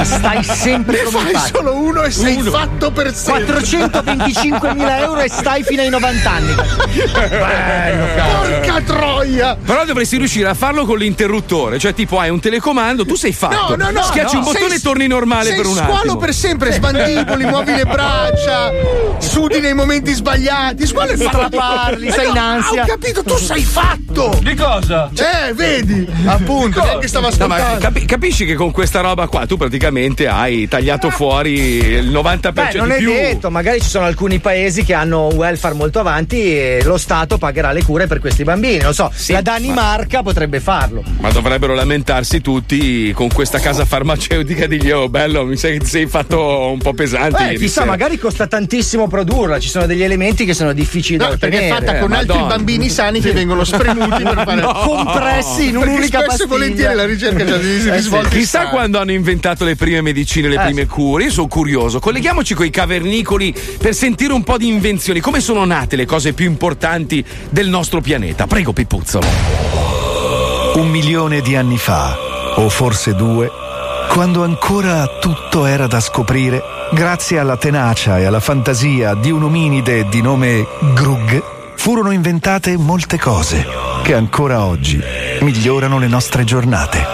Stai sempre Ne fai fai. solo uno e sei fatto per sempre. 425 mila euro e stai fino ai 90 anni. Bello. Porca troia! Però dovresti riuscire a farlo con l'interruttore, cioè tipo hai un telecomando, tu sei fatto. No, no, no. Schiacci no. un bottone Sei- e torni normale sei per un squalo attimo. per sempre, sbandiboli, muovi le braccia, sudi nei momenti sbagliati. Squalo è fatto Eh sei no, in ansia. Ho capito, tu sei fatto! Di cosa? Eh, vedi? Appunto, neanche stava ascoltando. capi- capisci che con questa roba qua tu praticamente hai tagliato fuori il 90% Beh, non di è più. detto, magari ci sono alcuni paesi che hanno un welfare molto avanti e lo Stato pagherà le cure per questi bambini. Lo so, Sì, la Danimarca potrebbe farlo. Ma dovrebbero lamentarsi tutti con questa casa farmaceutica di oh bello, mi sa che ti sei fatto un po' pesante. Eh, ieri chissà, sera." magari costa tantissimo produrla, ci sono degli elementi che sono difficili da No, perché è ottenere. fatta con Eh, altri Madonna. bambini sani che vengono spremuti per fare No. compressi in un'unica spesso pastiglia. e volentieri la ricerca c'ha dei Eh sì. Chissà quando hanno inventato le prime medicine, le Eh, prime cure. Io sono curioso. Colleghiamoci con i cavernicoli per sentire un po' di invenzioni. Come sono nate le cose più importanti del nostro pianeta? Prego, Pippuzzolo. Un milione di anni fa, o forse due, quando ancora tutto era da scoprire, grazie alla tenacia e alla fantasia di un ominide di nome Grug, furono inventate molte cose che ancora oggi migliorano le nostre giornate.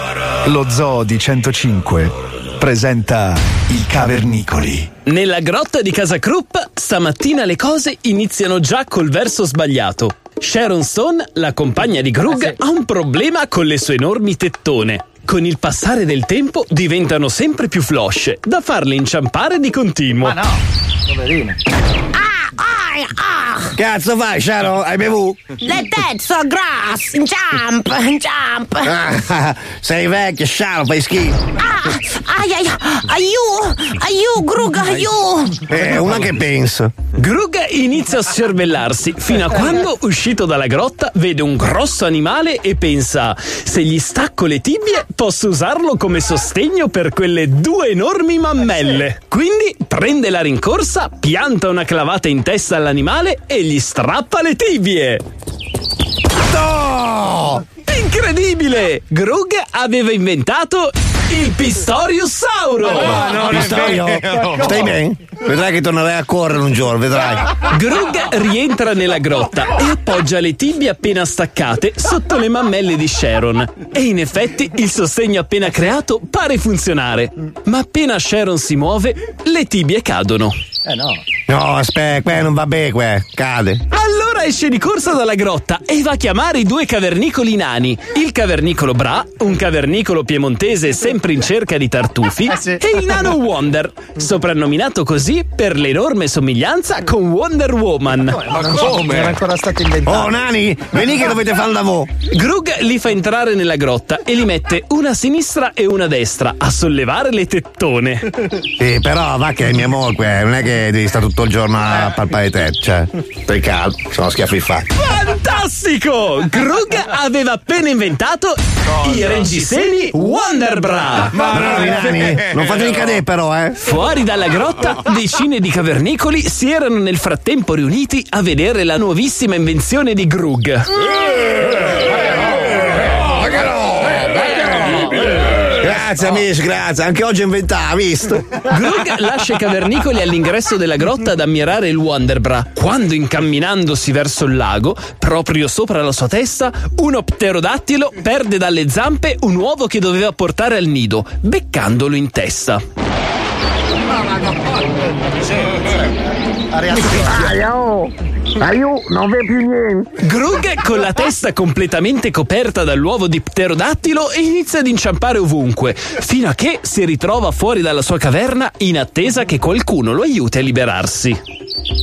Lo Zoo di 105 presenta i Cavernicoli. Nella grotta di casa Krupp, stamattina le cose iniziano già col verso sbagliato. Sharon Stone, la compagna di Grug, ha un problema con le sue enormi tettone. Con il passare del tempo diventano sempre più flosce, da farle inciampare di continuo. Ma no, poverino. Cazzo fai, Sharon? Hai bevuto? Le tette sono grass! Jump! Jump! Ah, sei vecchio, Sharon, fai schifo. Ai ai aiu! Aiu, Grug, aiu! Eh, una che pensa. Grug inizia a scervellarsi fino a quando, uscito dalla grotta, vede un grosso animale e pensa: se gli stacco le tibie, posso usarlo come sostegno per quelle due enormi mammelle. Quindi prende la rincorsa, pianta una clavata in testa all'animale e gli strappa le tibie. No! Incredibile! Grug aveva inventato il Pistoriussauro! Pistorio, stai bene? Vedrai che tornerai a correre un giorno, vedrai. Grug rientra nella grotta e appoggia le tibie appena staccate sotto le mammelle di Sharon. E in effetti il sostegno appena creato pare funzionare. Ma appena Sharon si muove, le tibie cadono. Eh no. No, aspetta, qua non va bene, qua. Cade. Allora esce di corsa dalla grotta e va a chiamare i due cavernicoli nani. Il cavernicolo Bra, un cavernicolo piemontese sempre in cerca di tartufi, e il nano Wonder, soprannominato così per l'enorme somiglianza con Wonder Woman. Ma come? Era ancora stato inventato. Oh, nani, veni che dovete fare il lavoro. Grug li fa entrare nella grotta e li mette una a sinistra e una a destra a sollevare le tettone. Sì, però va che è mia moglie, non è che devi stare tutto il giorno a palpare te, cioè. Stai calmo, sono schiaffi fatti. Fantastico! Grug aveva appena inventato i reggiseni Wonder Bra. Bravi, nani. Non fate ricadere però, eh. Fuori dalla grotta, decine di cavernicoli si erano nel frattempo riuniti a vedere la nuovissima invenzione di Grug. Grazie, amici, grazie. Anche oggi inventava, visto? Grug lascia i cavernicoli all'ingresso della grotta ad ammirare il Wonderbra, quando incamminandosi verso il lago, proprio sopra la sua testa, uno pterodattilo perde dalle zampe un uovo che doveva portare al nido, beccandolo in testa. Aia, oh. Aiu, non vedi più niente. Grug, con la testa completamente coperta dall'uovo di pterodattilo, inizia ad inciampare ovunque, fino a che si ritrova fuori dalla sua caverna in attesa che qualcuno lo aiuti a liberarsi.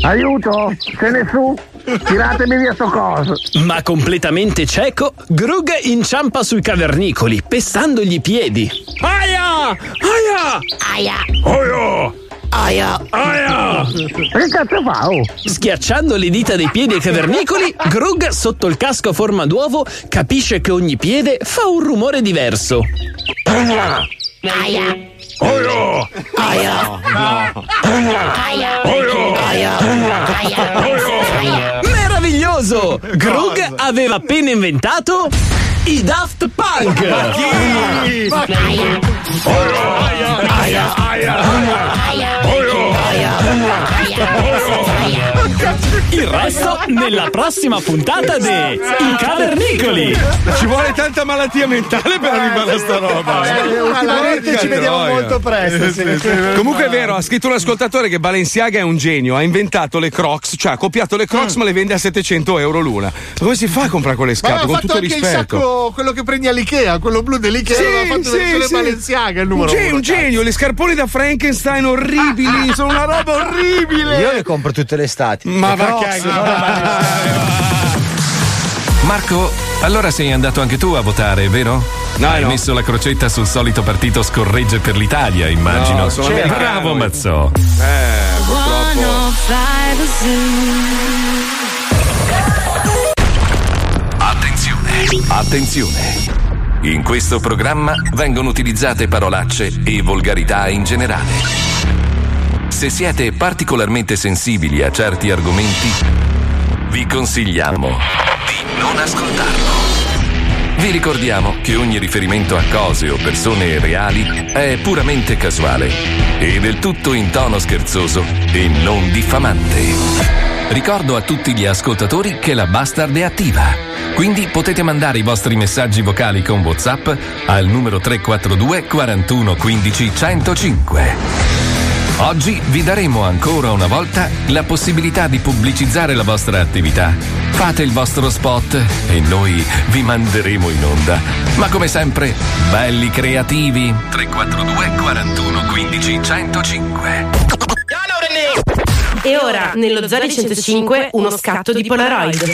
Aiuto, se ne su. Tiratemi via sto coso. Ma completamente cieco, Grug inciampa sui cavernicoli, pestandogli i piedi. Aia! Aia! Aia! Aia! Aia! Aia! Che cazzo fa? Oh? Schiacciando le dita dei piedi ai cavernicoli, Grug, sotto il casco a forma d'uovo, capisce che ogni piede fa un rumore diverso. Aia! Aia! Aia! Aia! Aia! Meraviglioso! Grug aveva appena inventato i Daft Punk! Haya. Haya. Haya. Haya. Haya. Haya. Il resto nella prossima puntata di I Cavernicoli! Ci vuole tanta malattia mentale per arrivare a sta roba. eh. ultimamente Porca ci vediamo troia. molto presto, sì. Comunque è vero, ha scritto un ascoltatore che Balenciaga è un genio, ha inventato le Crocs, cioè ha copiato le Crocs ma le vende a 700 euro l'una. Ma come si fa a comprare quelle Ma scarpe? Con fatto tutto il anche il rispetto. sacco, quello che prendi all'Ikea, quello blu dell'Ikea, Sì, aveva fatto sì, sì. Balenciaga il numero un, uno. un genio, le scarpone da Frankenstein orribili, sono una roba orribile. Io le compro tutte le estati. Ma va cagare. Marco, allora sei andato anche tu a votare, vero? No, Hai no. messo la crocetta sul solito partito scorregge per l'Italia, immagino. No, sono Cioè, americano bravo. Mazzò. Eh, purtroppo. Attenzione, attenzione. In questo programma vengono utilizzate parolacce e volgarità in generale. Se siete particolarmente sensibili a certi argomenti, vi consigliamo di non ascoltarlo. Vi ricordiamo che ogni riferimento a cose o persone reali è puramente casuale e del tutto in tono scherzoso e non diffamante. Ricordo a tutti gli ascoltatori che la Bastard è attiva. Quindi potete mandare i vostri messaggi vocali con WhatsApp al numero 342 41 15 105. Oggi vi daremo ancora una volta la possibilità di pubblicizzare la vostra attività. Fate il vostro spot e noi vi manderemo in onda. Ma come sempre, belli creativi. 342 41 15 105. E ora, nello Zari 105, uno scatto di Polaroid.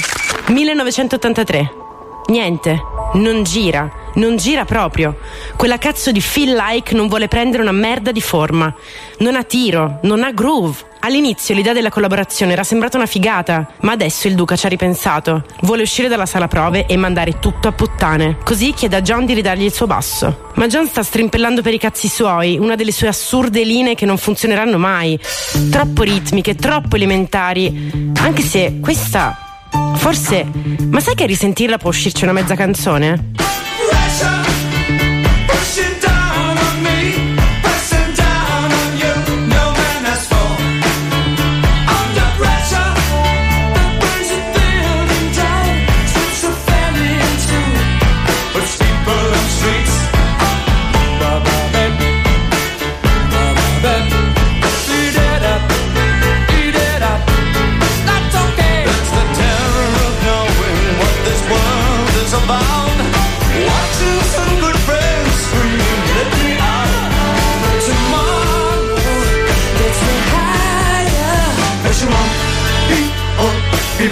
1983. Niente, non gira, non gira proprio. Quella cazzo di feel like non vuole prendere una merda di forma. Non ha tiro, non ha groove. All'inizio l'idea della collaborazione era sembrata una figata, ma adesso il Duca ci ha ripensato. Vuole uscire dalla sala prove e mandare tutto a puttane. Così chiede a John di ridargli il suo basso. Ma John sta strimpellando per i cazzi suoi, una delle sue assurde linee che non funzioneranno mai. Troppo ritmiche, troppo elementari. Anche se questa. Forse. Ma sai che a risentirla può uscirci una mezza canzone?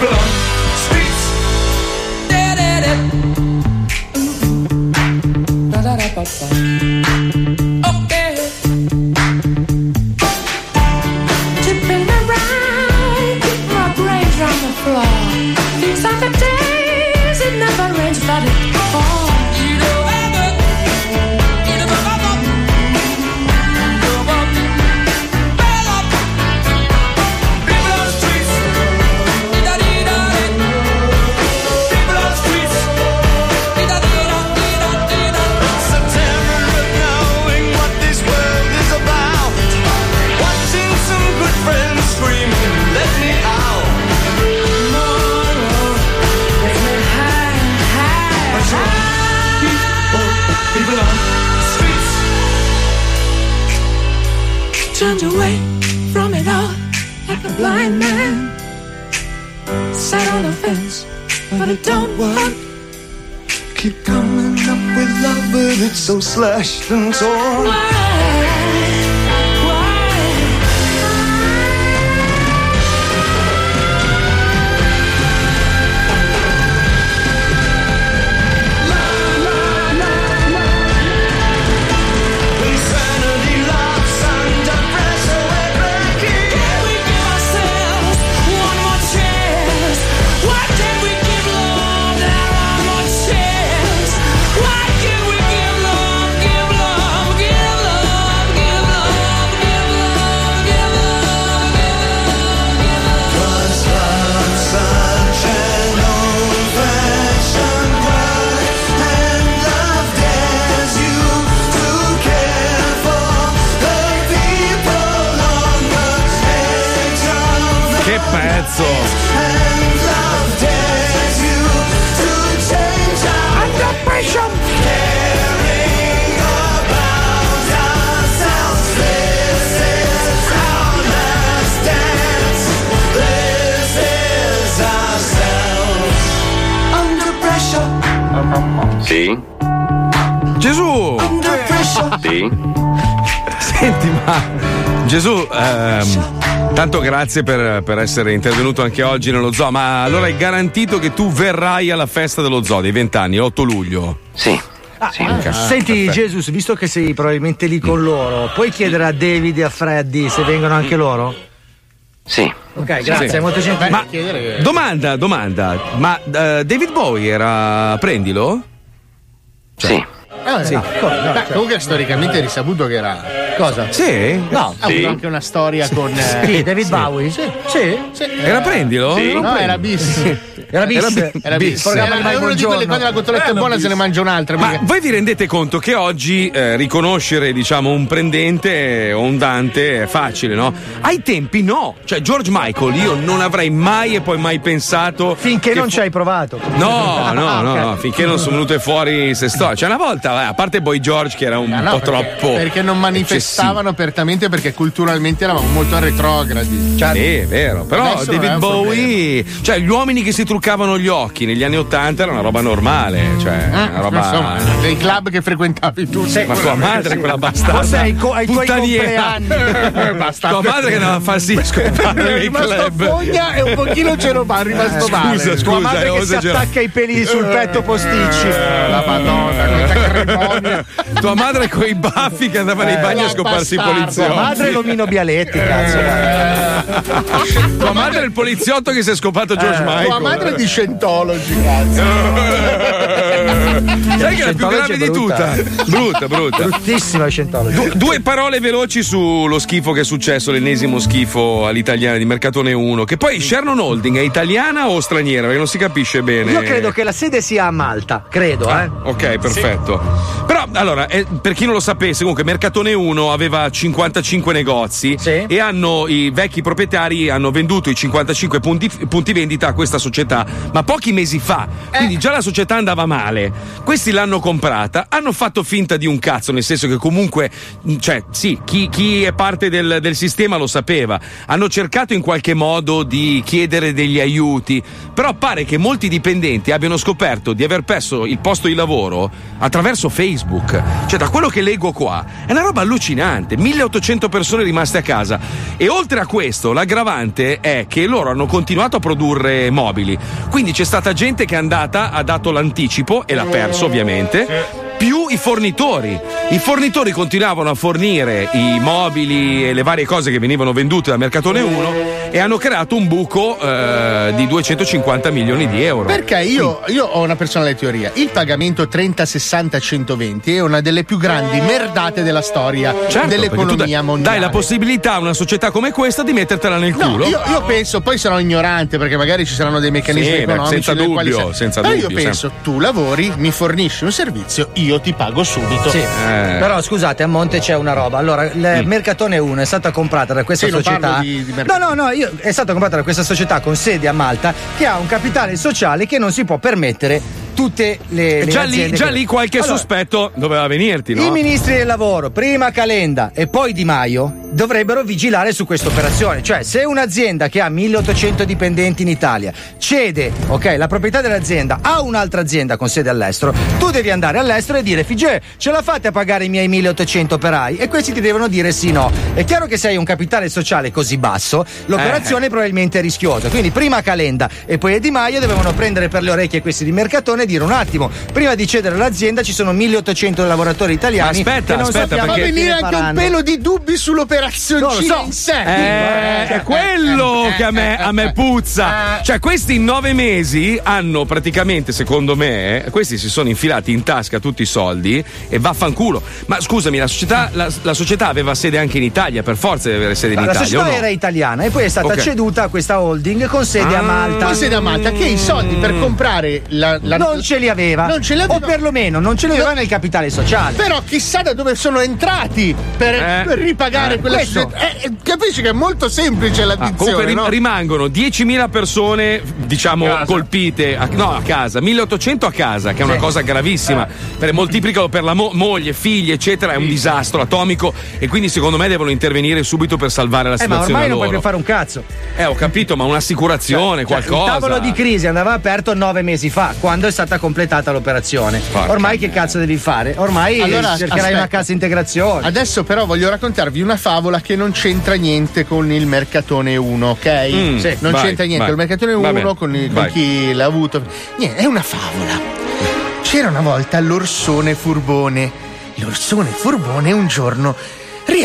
belong blind man. Sat on the fence, but it don't work. Keep coming up with love, but it's so slashed and torn. Grazie per, per essere intervenuto anche oggi nello zoo, ma allora hai garantito che tu verrai alla festa dello zoo dei vent'anni, 8 luglio? Sì. Ah. Senti, perfetto. Jesus, visto che sei probabilmente lì con loro, puoi chiedere a David e a Freddy se vengono anche loro? Sì. Ok, grazie, Sì. è molto gentile. Ma domanda, domanda, ma eh, David Bowie era prendilo? Sì. Ah, Sì. no? No, Beh, comunque storicamente è risaputo che era. Cosa? Sì? No, ha Sì. avuto anche una storia con. eh, Chi, David Bowie? Sì. Sì. Era prendilo? Sì. No, era bis. Era bis. Era bis. bis. Era, è una di quelle quando la cotoletta è buona se ne mangia un'altra. Ma voi vi rendete conto che oggi eh, riconoscere, diciamo, un prendente o un Dante è facile, no? Ai tempi no. Cioè, George Michael, io non avrei mai e poi mai pensato. Finché non fu- ci hai provato. No, no, Ah, no, ok. no, finché non sono venute fuori queste storie. C'è una volta, eh, a parte Boy George, che era un no, po' perché- troppo. Perché non manifestavano apertamente perché culturalmente eravamo molto retrogradi. Sì, è vero. Però Adesso è David Bowie, cioè gli uomini che si truccavano gli occhi negli anni Ottanta era una roba normale. Cioè, Eh, una roba. Insomma, dei club che frequentavi tu. Ma tua madre, quella bastarda. Forse ai, co- ai tuoi compleanni. Tua madre che andava a farsi scopare È nei rimasto club. fogna e un pochino c'erano rimasto Scusa, male. scusa, Tua madre ho che si attacca i peli sul petto posticci. La madonna, questa Tua madre con i baffi che andava nei Eh, bagni a scoparsi i poliziotti. Tua madre è l'omino Bialetti, cazzo. Tua madre è il poliziotto che si è scopato George Michael. Eh, Tua madre è di Scientology, cazzo. Sai che è la più grave di tutta? Brutta, brutta. Bruttissima Scientology. Du- due parole veloci sullo schifo che è successo, l'ennesimo schifo all'italiana di Mercatone 1. Che poi Shannon Holding è italiana o straniera? Perché non si capisce bene. Io credo che la sede sia a Malta, credo, eh. Ok, perfetto. Però, allora, eh, per chi non lo sapesse, comunque Mercatone 1 aveva 55 negozi e hanno i vecchi proprietari hanno venduto i 55 punti, punti vendita a questa società, ma pochi mesi fa. Quindi già la società andava male. Questi l'hanno comprata, hanno fatto finta di un cazzo, nel senso che comunque, cioè, sì, chi, chi è parte del, del sistema lo sapeva. Hanno cercato in qualche modo di chiedere degli aiuti, però pare che molti dipendenti abbiano scoperto di aver perso il posto di lavoro attraverso Facebook. Cioè, da quello che leggo qua, è una roba allucinante. 1800 persone rimaste a casa. E oltre a questo, l'aggravante è che loro hanno continuato a produrre mobili. Quindi c'è stata gente che è andata, ha dato l'anticipo e l'ha perso, ovviamente. Più i fornitori. I fornitori continuavano a fornire i mobili e le varie cose che venivano vendute da Mercatone 1 e hanno creato un buco eh, di 250 milioni di euro. Perché io, io ho una personale teoria. Il pagamento 30-60-120 è una delle più grandi merdate della storia Certo, dell'economia dai, mondiale. dai la possibilità a una società come questa di mettertela nel No, culo. io, io penso, poi sarò ignorante perché magari ci saranno dei meccanismi Sì, economici senza quali dubbio, sai- senza Però dubbio, io penso, tu lavori, mi fornisci un servizio, io ti pago subito. Sì. Eh. Però scusate, a monte c'è una roba. Allora, il Mercatone 1 è stata comprata da questa Sì, non società. di- di no, Mercatone. no, no, io- è stata comprata da questa società con sede a Malta che ha un capitale sociale che non si può permettere tutte le, le già lì, già che- lì qualche Allora, sospetto doveva venirti, no? I ministri del lavoro, prima Calenda e poi Di Maio, dovrebbero vigilare su questa operazione. Cioè, se un'azienda che ha 1800 dipendenti in Italia cede, ok, la proprietà dell'azienda a un'altra azienda con sede all'estero, tu devi andare all'estero e dire, Figè, ce la fate a pagare i miei 1800 operai? E questi ti devono dire sì no. È chiaro che se hai un capitale sociale così basso, l'operazione Eh. è probabilmente rischiosa. Quindi prima Calenda e poi Di Maio devono prendere per le orecchie questi di Mercatone e dire un attimo, prima di cedere l'azienda ci sono 1800 lavoratori italiani Ma aspetta, che non aspetta, sappiamo Fa perché- venire anche un pelo di dubbi sull'operazioncina Non lo so. in sé. Eh, è quello che a me, a me puzza. Cioè, questi nove mesi hanno praticamente, secondo me, questi si sono infilati in tasca tutti i soldi e vaffanculo. Ma scusami, la società, la, la società aveva sede anche in Italia, per forza deve avere sede in No, la Italia. società no? era italiana e poi è stata Ok. ceduta a questa holding con sede a Ah. Malta. Con sede a Malta che i soldi per comprare la, la- non ce li aveva. Non ce li aveva. O perlomeno non ce li aveva nel capitale sociale. Però chissà da dove sono entrati per, Eh. per ripagare Eh. quella Questo. società. Eh, eh, capisci che è molto semplice Ah, l'addizione, comunque rim- no? rimangono 10.000 persone, diciamo, A colpite, a, no, a casa, 1.800 a casa, che è una Sì. cosa gravissima. Per, moltiplicalo per la mo- moglie, figli, eccetera, è un disastro atomico e quindi secondo me devono intervenire subito per salvare la Eh, ma situazione ormai non puoi più fare un cazzo. Eh, ho capito, ma un'assicurazione, Cioè, qualcosa. Il tavolo di crisi andava aperto nove mesi fa, quando è stata completata l'operazione. Porca Ormai che cazzo devi fare? Ormai Allora, cercherai aspetta. una cassa integrazione. Adesso però voglio raccontarvi una favola che non c'entra niente con il Mercatone 1, ok? Mm, Sì, non vai, c'entra niente vai. con il Mercatone Va 1 bene, con, il- con chi l'ha avuto. Niente, è una favola. C'era una volta l'orsone furbone. L'orsone furbone un giorno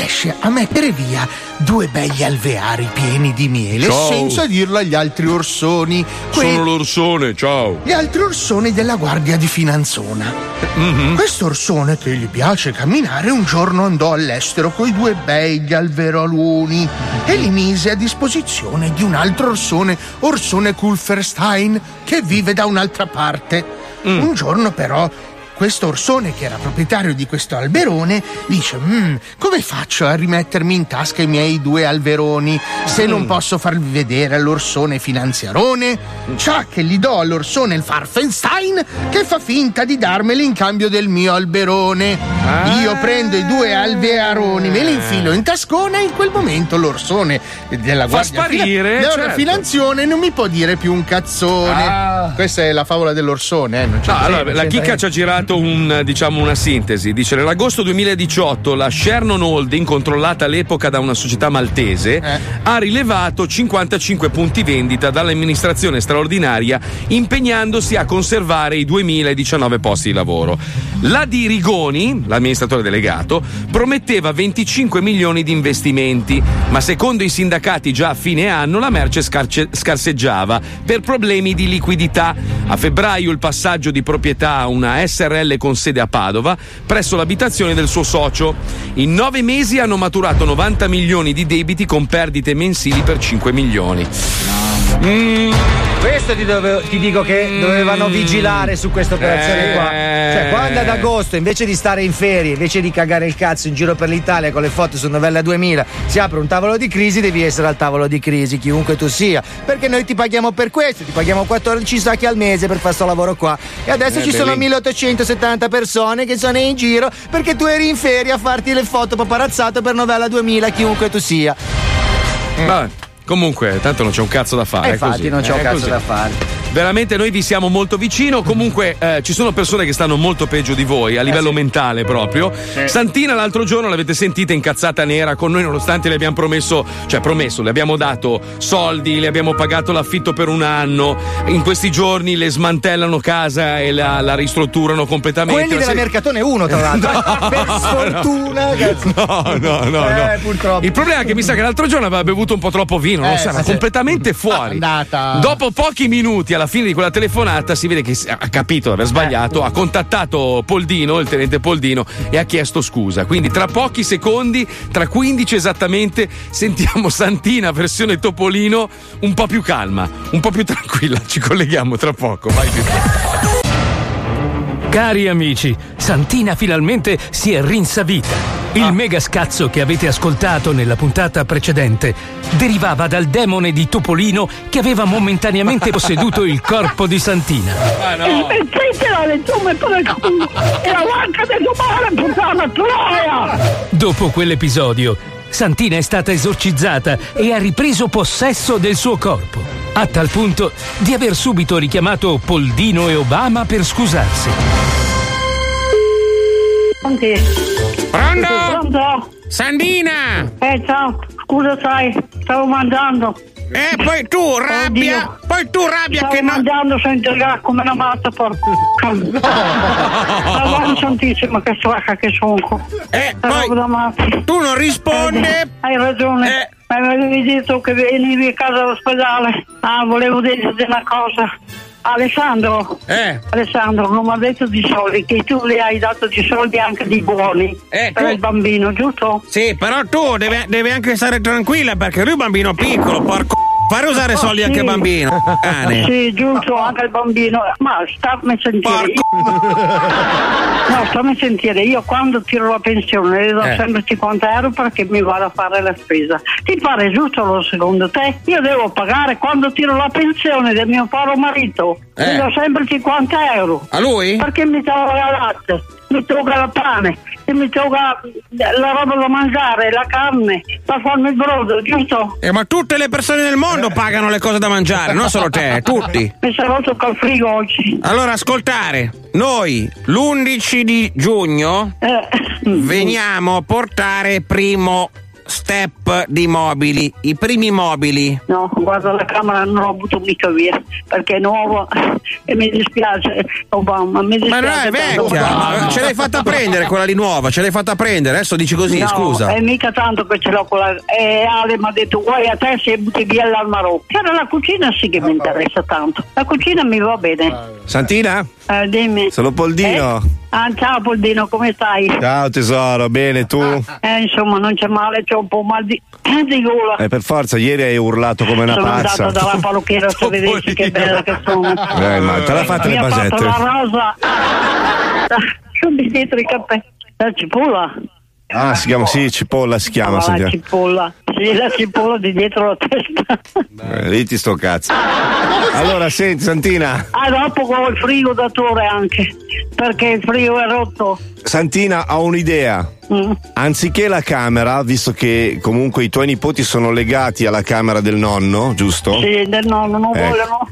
riesce a mettere via due begli alveari pieni di miele Ciao. senza dirlo agli altri orsoni. Que- Sono l'orsone, ciao. gli altri orsoni della guardia di Finanzona. Mhm. Questo orsone che gli piace camminare un giorno andò all'estero coi due begli alveroloni e li mise a disposizione di un altro orsone, orsone Kulferstein, che vive da un'altra parte. Un giorno però questo orsone che era proprietario di questo alberone dice "Mm, come faccio a rimettermi in tasca i miei due alveroni? Se non posso farvi vedere all'orsone finanziarone? Ciò che gli do all'orsone il Farfenstein che fa finta di darmeli in cambio del mio alberone. Io prendo i due alvearoni me li infilo in tascona e in quel momento l'orsone della Fa guardia sparire, della certo. finanzione non mi può dire più un cazzone. Questa è la favola dell'orsone eh, non c'è No, allora, la chicca ci ha girato un, diciamo, una sintesi. Dice: Nell'agosto 2018 la Shernon Holding, controllata all'epoca da una società maltese, ha rilevato 55 punti vendita dall'amministrazione straordinaria, impegnandosi a conservare i 2019 posti di lavoro. La di Rigoni, l'amministratore delegato, prometteva 25 milioni di investimenti, ma secondo i sindacati già a fine anno la merce scarce- scarseggiava per problemi di liquidità. A febbraio il passaggio di proprietà a una SRL con sede a Padova presso l'abitazione del suo socio. In nove mesi hanno maturato 90 milioni di debiti con perdite mensili per 5 milioni. Mm. Questo ti, dove- ti dico che dovevano vigilare su questa operazione Eh. qua. Cioè, quando ad agosto, invece di stare in ferie, invece di cagare il cazzo in giro per l'Italia con le foto su Novella 2000, si apre un tavolo di crisi, devi essere al tavolo di crisi, chiunque tu sia. Perché noi ti paghiamo per questo, ti paghiamo 14 sacchi al mese per fare sto lavoro qua. E adesso Eh, ci sono belli. 1870 persone che sono in giro perché tu eri in ferie a farti le foto paparazzato per Novella 2000, chiunque tu sia. Vabbè, comunque, tanto non c'è un cazzo da fare. Eh, infatti, così, non c'è un è cazzo così. da fare. Veramente noi vi siamo molto vicino. Comunque eh, ci sono persone che stanno molto peggio di voi a livello mentale proprio. Santina l'altro giorno l'avete sentita incazzata nera con noi nonostante le abbiamo promesso, cioè promesso, le abbiamo dato soldi, le abbiamo pagato l'affitto per un anno. In questi giorni le smantellano casa e la, la ristrutturano completamente. Quelli della Mercatone 1, tra l'altro. per sfortuna, cazzo. No, no, no, Eh, no. purtroppo. Il problema è che mi sa che l'altro giorno aveva bevuto un po' troppo vino, non Eh, sì. completamente fuori. Andata. Dopo pochi minuti, alla fine di quella telefonata, si vede che ha capito di aver sbagliato, ha contattato Poldino, il tenente Poldino, e ha chiesto scusa. Quindi tra pochi secondi, tra 15 esattamente, sentiamo Santina versione Topolino un po' più calma, un po' più tranquilla. Ci colleghiamo tra poco. Vai Pippo. Cari amici, Santina finalmente si è rinsavita. Il mega scazzo che avete ascoltato nella puntata precedente derivava dal demone di Topolino che aveva momentaneamente posseduto il corpo di Santina. Zittila le giume per il culo! La vacca del domani puttana troia! Dopo quell'episodio, Santina è stata esorcizzata e ha ripreso possesso del suo corpo, a tal punto di aver subito richiamato Poldino e Obama per scusarsi. Pronto? Pronto? Sandina! Eh, ciao, scusa sai, stavo mangiando. Eh, poi tu rabbia, Oddio. poi tu rabbia Stavo che no- mangiando senza gas come una matta, porca. Madonna santissima, che svacca che sono. Eh, poi, tu non rispondi. Eh, hai ragione. Eh. Ma mi avevi detto che venivi a casa all'ospedale. Ah, volevo dirti una cosa. Alessandro, Eh. Alessandro, non mi ha detto di soldi, che tu le hai dato di soldi anche di buoni Eh, per tu- il bambino, giusto? Sì, però tu devi, devi anche stare tranquilla perché lui è un bambino piccolo, porco. Fare usare soldi anche al Sì. bambino. Cane. Sì, giusto, anche il bambino. Ma stammi a sentire. No, stammi a sentire. Io quando tiro la pensione le do Eh. sempre 50 euro perché mi vado a fare la spesa. Ti pare giusto lo secondo te? Io devo pagare quando tiro la pensione del mio caro marito. Eh. Gli do sempre 50 euro. A lui? Perché mi la latte, mi toglie la pane, e mi toglie la roba da mangiare, la carne, per farmi il brodo, giusto? Eh, ma tutte le persone del mondo pagano le cose da mangiare, non solo te, tutti. Mi sarò toccato il frigo oggi. Allora, ascoltare, noi l'11 di giugno Eh. veniamo a portare primo step di mobili, i primi mobili. No, guarda la camera non l'ho avuto mica via perché è nuova e mi dispiace Obama, mi Ma dispiace. non è tanto. vecchia, ce l'hai fatta prendere quella lì nuova, ce l'hai fatta prendere, adesso dici così, no, scusa. è mica tanto che ce l'ho con la... E Ale mi ha detto guai a te se butti via l'armadio. Però la cucina sì che mi interessa tanto. La cucina mi va bene. Santina? Eh, dimmi. Sono Poldino. Ah, ciao Poldino, come stai? Ciao tesoro, bene tu? Eh, insomma, non c'è male, c'ho un po' mal di, di gola. Eh, per forza, ieri hai urlato come una sono pazza. andata dalla parrucchiera se vedessi che bella che sono. Eh, ma te l'ha fatta Mi le ha fatto basette? la rosa. Sono dietro i capelli. La cipolla. Ah, si chiama, sì, cipolla si chiama. Ah, la cipolla. Sì, la cipolla di dietro la testa. Eh, lì ti sto cazzo. Allora, senti, Santina. Ah, dopo con il frigo datore anche. Perché il frigo è rotto. Santina, ho un'idea. Mm. Anziché la camera, visto che comunque i tuoi nipoti sono legati alla camera del nonno, giusto? Sì, del nonno non Ecco. vogliono.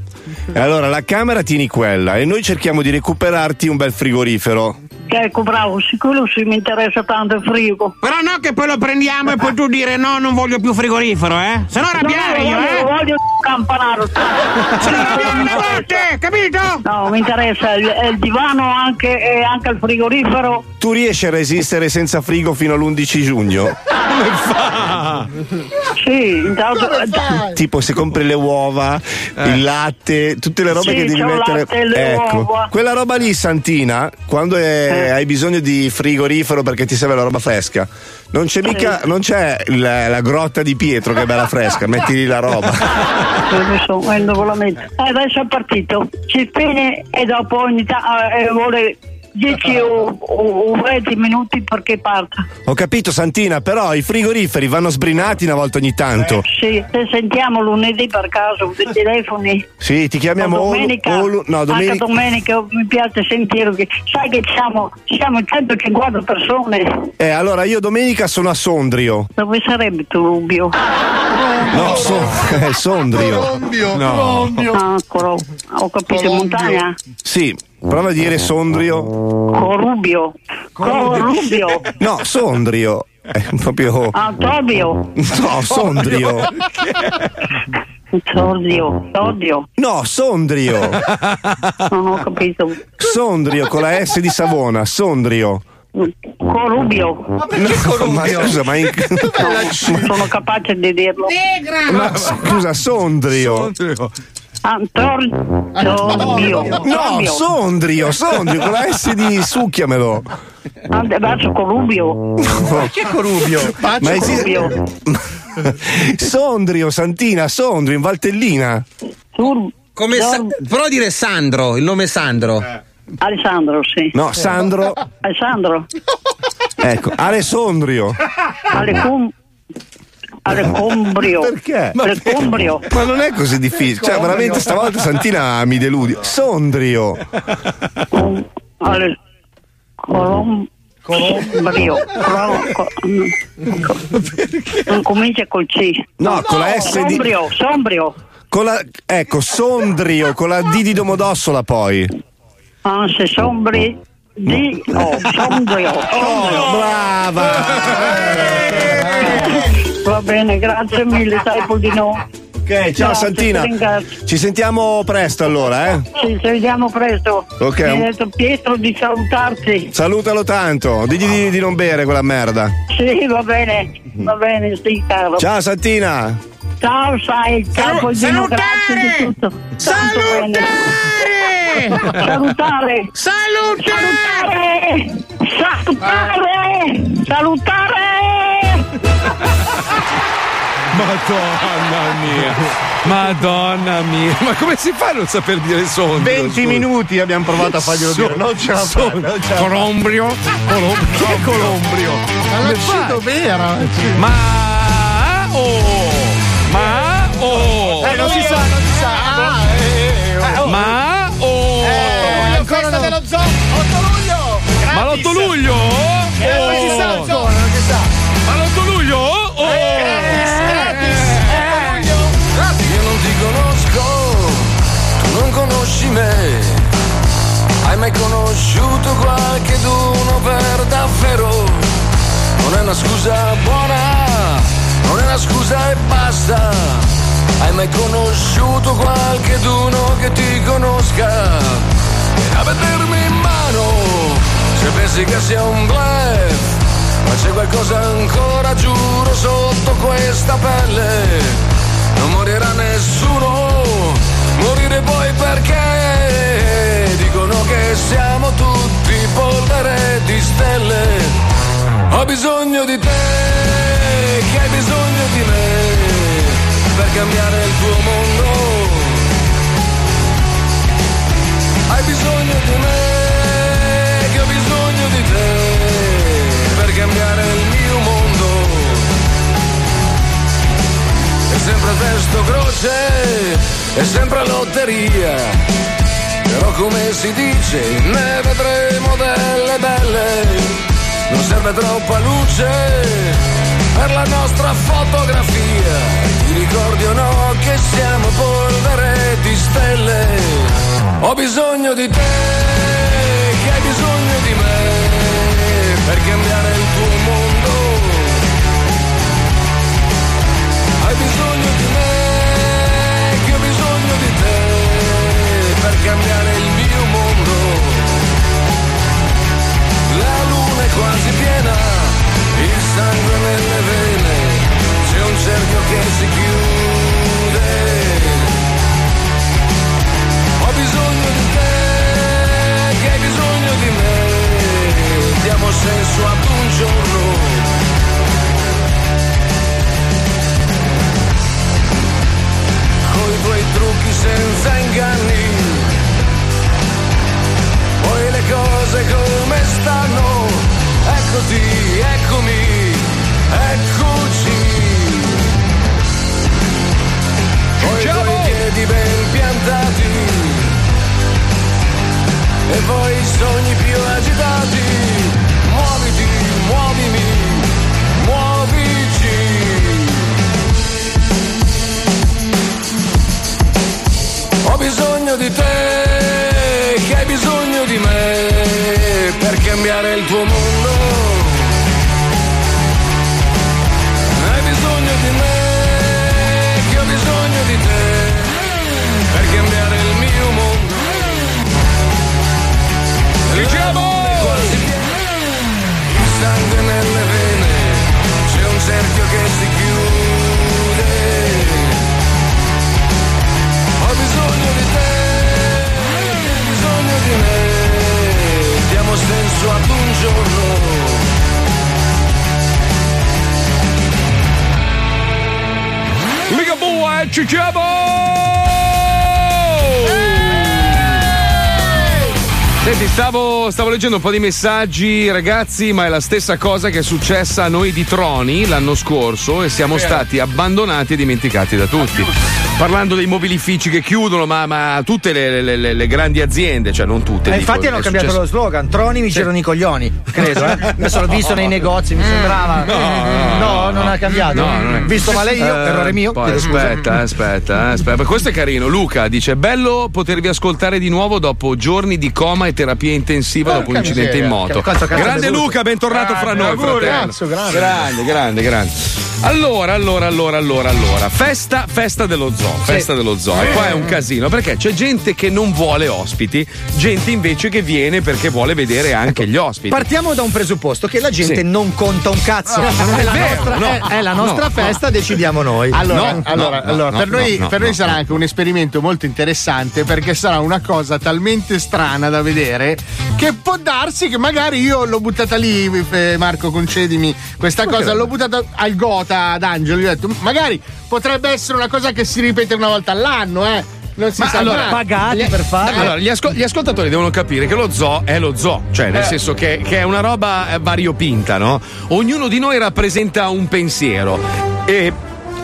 E allora la camera tieni quella e noi cerchiamo di recuperarti un bel frigorifero. Ecco, bravo, sicuro sì, mi interessa tanto il frigo. Però no che poi lo prendiamo e poi tu dire no, non voglio più frigorifero, eh? Se no arrabbiare no, io, voglio, eh? voglio campanaro. Se no arrabbiare una notte, capito? No, mi interessa il, il divano anche, e anche il frigorifero. Tu riesci a resistere senza frigo fino all'11 giugno? Come fa? Sì, intanto. tipo se compri le uova, il latte, tutte le robe Sì, che devi mettere. latte, le ecco, uova. quella roba lì, Santina, quando è- Eh. hai bisogno di frigorifero perché ti serve la roba fresca, non c'è mica, non c'è la, la grotta di Pietro che è bella fresca, metti lì la roba. Lo so, eh, dove la metto? Eh, adesso è partito. Si spegne e dopo ogni tanto eh, vuole 10 o, o- o 20 minuti perché parta. Ho capito, Santina, però i frigoriferi vanno sbrinati una volta ogni tanto. Sì, se sentiamo lunedì per caso dei telefoni. Sì, ti chiamiamo o o- domenica, o- no, anche domenica. domenica mi piace sentire che sai che siamo, siamo 150 persone. Eh, allora io domenica sono a Sondrio. Dove sarebbe tu Rubio? No, so, eh, Sondrio. No. Ah, Coro- ho capito, in montagna? Sì, prova a dire Sondrio. Corubio. Corubio. No, Sondrio. È proprio. Ah, Tobio. No, Sondrio. Sordio. Sordio. No, Sondrio. Non ho capito. Sondrio con la S di Savona, Sondrio. Corubio. No, ma scusa, ma in... Non sono capace di dirlo. ma scusa, Sondrio. Antonio. No, Sondrio, Sondrio con la S di succhiamelo. Verso Corubio. Chi è Corubio? Ma esiste-. Sondrio, Santina, Sondrio in Valtellina. Come Sa- prova a dire Sandro, il nome è Sandro. Alessandro, sì. No, Sandro. Alessandro. Ecco, Alessandrio. Alecum. Alecombrio. Perché? Alecombrio. Ma non è così difficile. Cioè, veramente stavolta Santina mi deludi. Sondrio. Ale... Colom... Colombrio. Colo- co- Non comincia col C. No, con la S di- Sombrio, sombrio. Con la, ecco, Sondrio, con la D di Domodossola poi. Ah, se sombri di... Oh, sombrio. Oh, Va bene, grazie mille, sai Poldino. Ok, ciao Grazie, Santina. Ci sentiamo presto allora, eh? Ci vediamo presto. Ok. Mi ha detto Pietro di salutarti. Salutalo tanto, digli di, di non bere quella merda. Sì, va bene, va bene, sì, caro. Ciao Santina. Ciao, sai, ciao, Poldino, grazie di tutto. Salutare! Salutare! Salutare! Salutare! Salutare! Madonna mia, Madonna mia, ma come si fa a non saper dire sondrio? 20 scusa? minuti abbiamo provato a farglielo So- dire. Non ce la so- fa. Colombrio? Colom- chi è Colombrio? Alla Come fai? Cito vera. Ma oh, ma oh, Eh, non si sa, non si sa. Ah, eh, eh, oh. ma oh, Eh, ancora no. dello zoo, 8 luglio. ma l'8 luglio? Eh, non si sa ancora, me. Hai mai conosciuto qualche d'uno per davvero? Non è una scusa buona, non è una scusa e basta. Hai mai conosciuto qualche d'uno che ti conosca? Vieni a vedermi in mano, se pensi che sia un bluff. Ma c'è qualcosa ancora, giuro, sotto questa pelle. Non morirà nessuno, morire poi perché dicono che siamo tutti polvere di stelle. Ho bisogno di te, che hai bisogno di me, per cambiare il tuo mondo. Hai bisogno di me, che ho bisogno di te, per cambiare il mio mondo. È sempre testo croce, è sempre lotteria. Però come si dice, ne vedremo delle belle. Non serve troppa luce per la nostra fotografia. Ti ricordi o no che siamo polvere di stelle? Ho bisogno di te, che hai bisogno di me, per cambiare il tuo mondo. Hai bisogno di me, cambiare il mio mondo. La luna è quasi piena, il sangue nelle vene, c'è un cerchio che si chiude. Ho bisogno di te, che hai bisogno di me, diamo senso ad un giorno. Coi tuoi trucchi senza inganni, poi le cose come stanno, è così, eccomi, eccoci. Poi i piedi ben piantati, e poi i sogni più agitati, muoviti, il tuo mondo. Hai bisogno di me, che ho bisogno di te, per cambiare il mio mondo. Diciamo! Il sangue nelle vene, c'è un cerchio che si chiude. Ho bisogno di te, hai bisogno di me, diamo senso ad un giorno. Mica bua, ci siamo! Senti, stavo, stavo leggendo un po' di messaggi, ragazzi, ma è la stessa cosa che è successa a noi di Troni l'anno scorso e siamo stati abbandonati e dimenticati da tutti. Parlando dei mobilifici che chiudono, ma, ma tutte le, le- le- le grandi aziende, cioè non tutte. Eh, dico, infatti hanno cambiato successo- lo slogan, Troni mi girano i coglioni, credo, eh. Adesso l'ho visto nei negozi, mi sembrava. No, No, non ha cambiato. No, non è- Visto male io, Eh, errore mio. poi chiedo scusa. aspetta, aspetta, aspetta. Questo è carino. Luca dice: Bello potervi ascoltare di nuovo dopo giorni di coma e terapia intensiva dopo un incidente in moto. Grande? Luca, bentornato fra noi, grande. grande, grande, grande. Allora, allora, allora, allora, allora. Festa, festa dello zoo. Festa dello zoo. E qua è un casino perché c'è gente che non vuole ospiti, gente invece che viene perché vuole vedere anche gli ospiti. Partiamo da un presupposto che la gente Sì. non conta un cazzo. No, non è, la vero, nostra, no. è- è la nostra No, festa, no. decidiamo noi. Allora, No, allora, no, allora, no, per no, noi, no, per noi no. sarà anche un esperimento molto interessante perché sarà una cosa talmente strana da vedere che può darsi che magari io l'ho buttata lì, eh, Marco, concedimi questa cosa, l'ho buttata al Gota ad Angelo, gli ho detto magari potrebbe essere una cosa che si ripete una volta all'anno, eh. Non si Ma sa allora, mai. pagati per farlo. Allora, gli, ascol- gli ascoltatori devono capire che lo zoo è lo zoo, cioè nel Eh. senso che, che è una roba eh, variopinta, no? Ognuno di noi rappresenta un pensiero e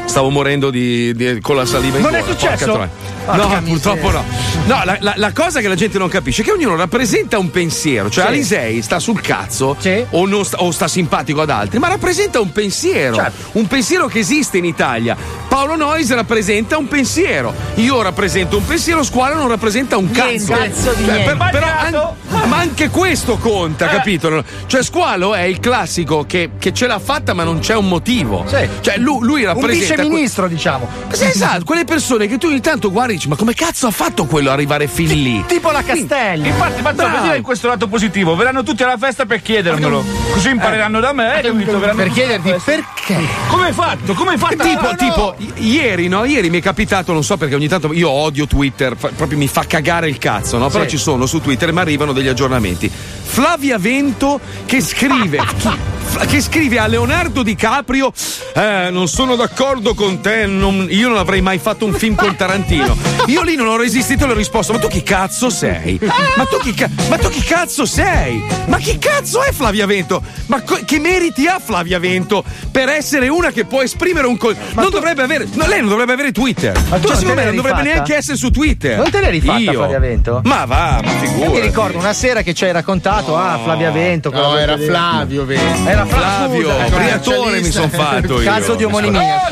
Stavo morendo di, di- con la saliva in Non è successo? Porca. Porca No, miseria. purtroppo no. No, la, la- la cosa che la gente non capisce è che ognuno rappresenta un pensiero. Cioè, Sì. Alisei sta sul cazzo o, non sta, o sta simpatico ad altri, ma rappresenta un pensiero. Certo. Un pensiero che esiste in Italia. Paolo Noyes rappresenta un pensiero. Io rappresento un pensiero, Squalo non rappresenta un cazzo. Cazzo di Cioè, per- però an- ma anche questo conta, capito? Cioè, Squalo è il classico che, che ce l'ha fatta, ma non c'è un motivo. Cioè, lui, lui Un rappresenta. vice ministro, diciamo. Sì, esatto, quelle persone che tu ogni tanto guardi dici, ma come cazzo ha fatto quello arrivare fin lì? Tipo la Castelli. Infatti, ma Bravo. vedi in questo lato positivo, verranno tutti alla festa per chiedermelo. Così impareranno da me. capito? Per chiederti perché? Come hai fatto? Come hai fatto? Tipo, Ah, no. tipo, i- ieri, no? Ieri mi è capitato, non so perché ogni tanto io odio Twitter, fa- proprio mi fa cagare il cazzo, no? Però Sì. ci sono su Twitter e mi arrivano degli aggiornamenti. Flavia Vento che scrive. che scrive a Leonardo DiCaprio eh, non sono d'accordo con te non- io non avrei mai fatto un film con Tarantino io lì non ho resistito e le ho risposto ma tu chi cazzo sei? ma tu chi, ca- ma tu chi cazzo sei? ma chi cazzo è Flavia Vento? ma co- che meriti ha Flavia Vento per essere una che può esprimere un co- non dovrebbe avere no, lei non dovrebbe avere Twitter Ma tu cioè non secondo me non dovrebbe rifatta? neanche essere su Twitter Non te l'hai rifatta io Flavia Vento? ma va ma figurati Io mi ricordo una sera che ci hai raccontato, ah, Flavia Vento. No, era Flavio Vento. Era Fla- Flavio, scusa, Briatore mi son fatto io. Caso di omonimia.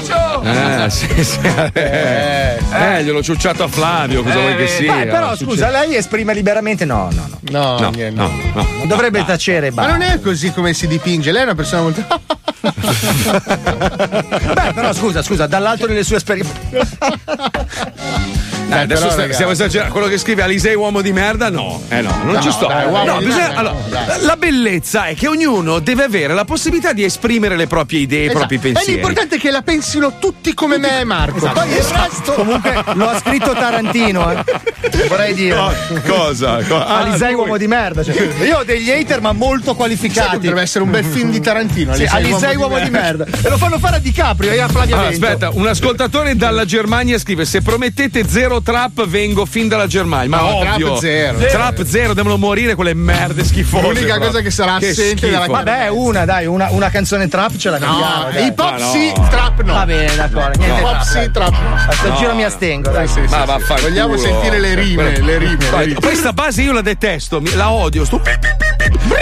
Eh, sì, sì. Eh, eh, gliel'ho ciucciato a Flavio, cosa vuoi che sia? Beh, però scusa, lei esprime liberamente. No, no, no. No, No, niente. no, no. Non dovrebbe tacere. Ma non è così come si dipinge, lei è una persona molto. Beh, però scusa, scusa, dall'alto delle sue esperienze. Dai, adesso però, sta- stiamo esagerando. Quello che scrive Alisei uomo di merda, no. Eh no, non No, ci sto. dai, No, bisogna- merda, allora, no, la bellezza è che ognuno deve avere la possibilità di esprimere le proprie idee, i Esatto. propri E pensieri. l'importante è che la pensino tutti come me e Marco. Poi il resto. Comunque lo ha scritto Tarantino, eh. Vorrei dire. No, cosa? Co- ah, Alisei lui. uomo di merda. cioè, io ho degli hater, ma molto qualificati. Potrebbe essere un bel film di Tarantino. Sì, Alisei uomo di merda. E lo fanno fare a DiCaprio e a Flavia Allora, Vento. aspetta, un ascoltatore dalla Germania scrive: Se promettete zero trap, vengo fin dalla Germania. Ma No, ovvio, trap zero. Trap zero, devono morire quelle merde schifose. L'unica cosa che sarà Che assente schifo. dalla Vabbè, una, dai, una, una canzone trap ce la capiamo. No, hip hop Ma no. sì, trap no. Va bene, d'accordo. Hip hop trap, sì, trap no. A sto No, giro mi astengo, dai. Sì, sì, Ma sì, vaffanculo. sì. Vogliamo sentire le rime, le rime. le rime. Questa base io la detesto, la odio. Sto pi- pi- pi-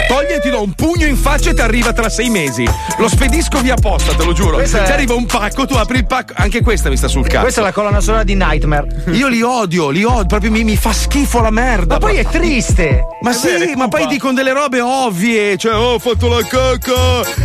Togli e ti do un pugno in faccia e ti arriva tra sei mesi. Lo spedisco via posta, te lo giuro. Questa Ti è- arriva un pacco, tu apri il pacco. Anche questa mi sta sul cazzo. Questa è la colonna sonora di Nightmare. Io li odio, li odio, proprio mi, mi fa schifo la merda. Ma poi è triste. Ma sì, ma poi dicono delle robe ovvie, cioè oh, ho fatto la cacca,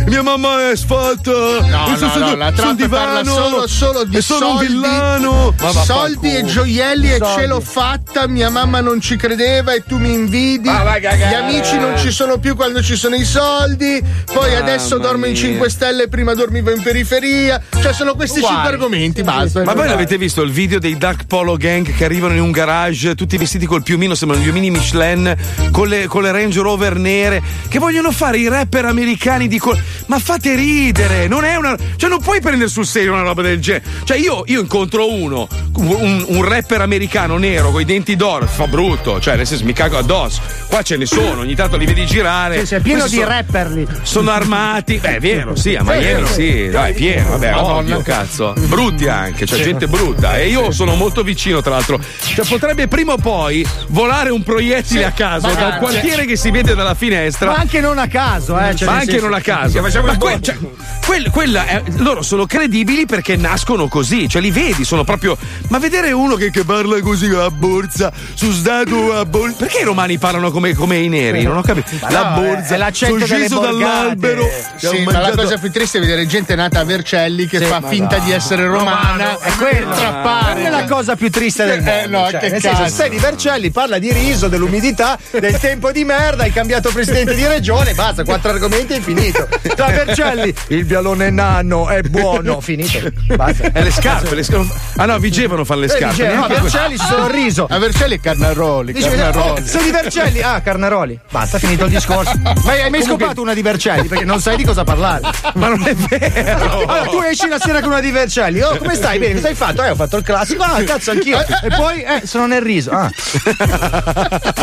mia mamma è sfatta. No, no, no, la sul trap parla solo, solo di e sono soldi, un villano. Soldi e gioielli e Soldi. ce l'ho fatta, mia mamma non ci credeva e tu mi invidi. Gli amici non ci sono più quando ci sono i soldi. Poi Mamma adesso dormo in mia. 5 stelle, prima dormivo in periferia. Cioè sono questi Uguali. cinque argomenti, basta. Ma voi l'avete visto il video dei Dark Polo Gang che arrivano in un garage tutti vestiti col piumino, sembrano gli omini Michelin con le, con le Range Rover nere che vogliono fare i rapper americani di col- Ma fate ridere, non è una. Cioè, non puoi prendere sul serio una roba del genere. Cioè, io, io incontro uno, un, un rapper americano nero con i denti d'oro, fa brutto, cioè, nel senso mi cago addosso. Qua ce ne sono, ogni tanto li vedi girare. Sì, sì, è pieno di sono- rapper lì. sono armati. Beh, è vero, sì, a Miami sì. sì, dai, è pieno, vabbè, Madonna. ovvio, cazzo. Brutti anche, cioè gente brutta. E io sono molto vicino, tra l'altro. Cioè, potrebbe prima o poi volare un proiettile a caso ma- dal quartiere che si vede dalla finestra. Ma anche non a caso, eh. cioè, ma anche non a caso. Ma que- cioè, quel- quella è- loro sono credibili perché nascono così, cioè li vedi, sono proprio. Ma vedere uno che, che parla così a borsa, su stato a borsa. Perché i romani parlano come, come i neri? Non ho capito. Ma la no, borsa, è l'accento sono sceso dall'albero. Sì, ma la cosa più triste è vedere gente nata a Vercelli che Sì, fa finta dai. di essere romana È. Quella è la cosa più triste del Eh, mondo. no, cioè, che nel senso, sei di Vercelli, parla di riso, dell'umidità, del tempo di merda, hai cambiato presidente di regione, basta, quattro argomenti e finito. Tra Vercelli, il vialone nano è buono, finito. Basta. Eh, le scarpe, le scarpe. Ah no, vigevano fanno le Eh, scarpe. dice, no, que- Vercelli ci sono riso. A Vercelli Carnaroli, Dice, Carnaroli. oh, sei di Vercelli? Ah, Carnaroli. Basta, finito il discorso. Ma hai mai Comunque- scopato una di Vercelli? Perché non sai di cosa parlare. Ma non è vero. Allora, tu esci la sera con una di Vercelli. Oh, come stai? Bene, cosa hai fatto? Eh, ho fatto il classico. Ah, cazzo, anch'io. E poi, eh, sono nel riso. Ah.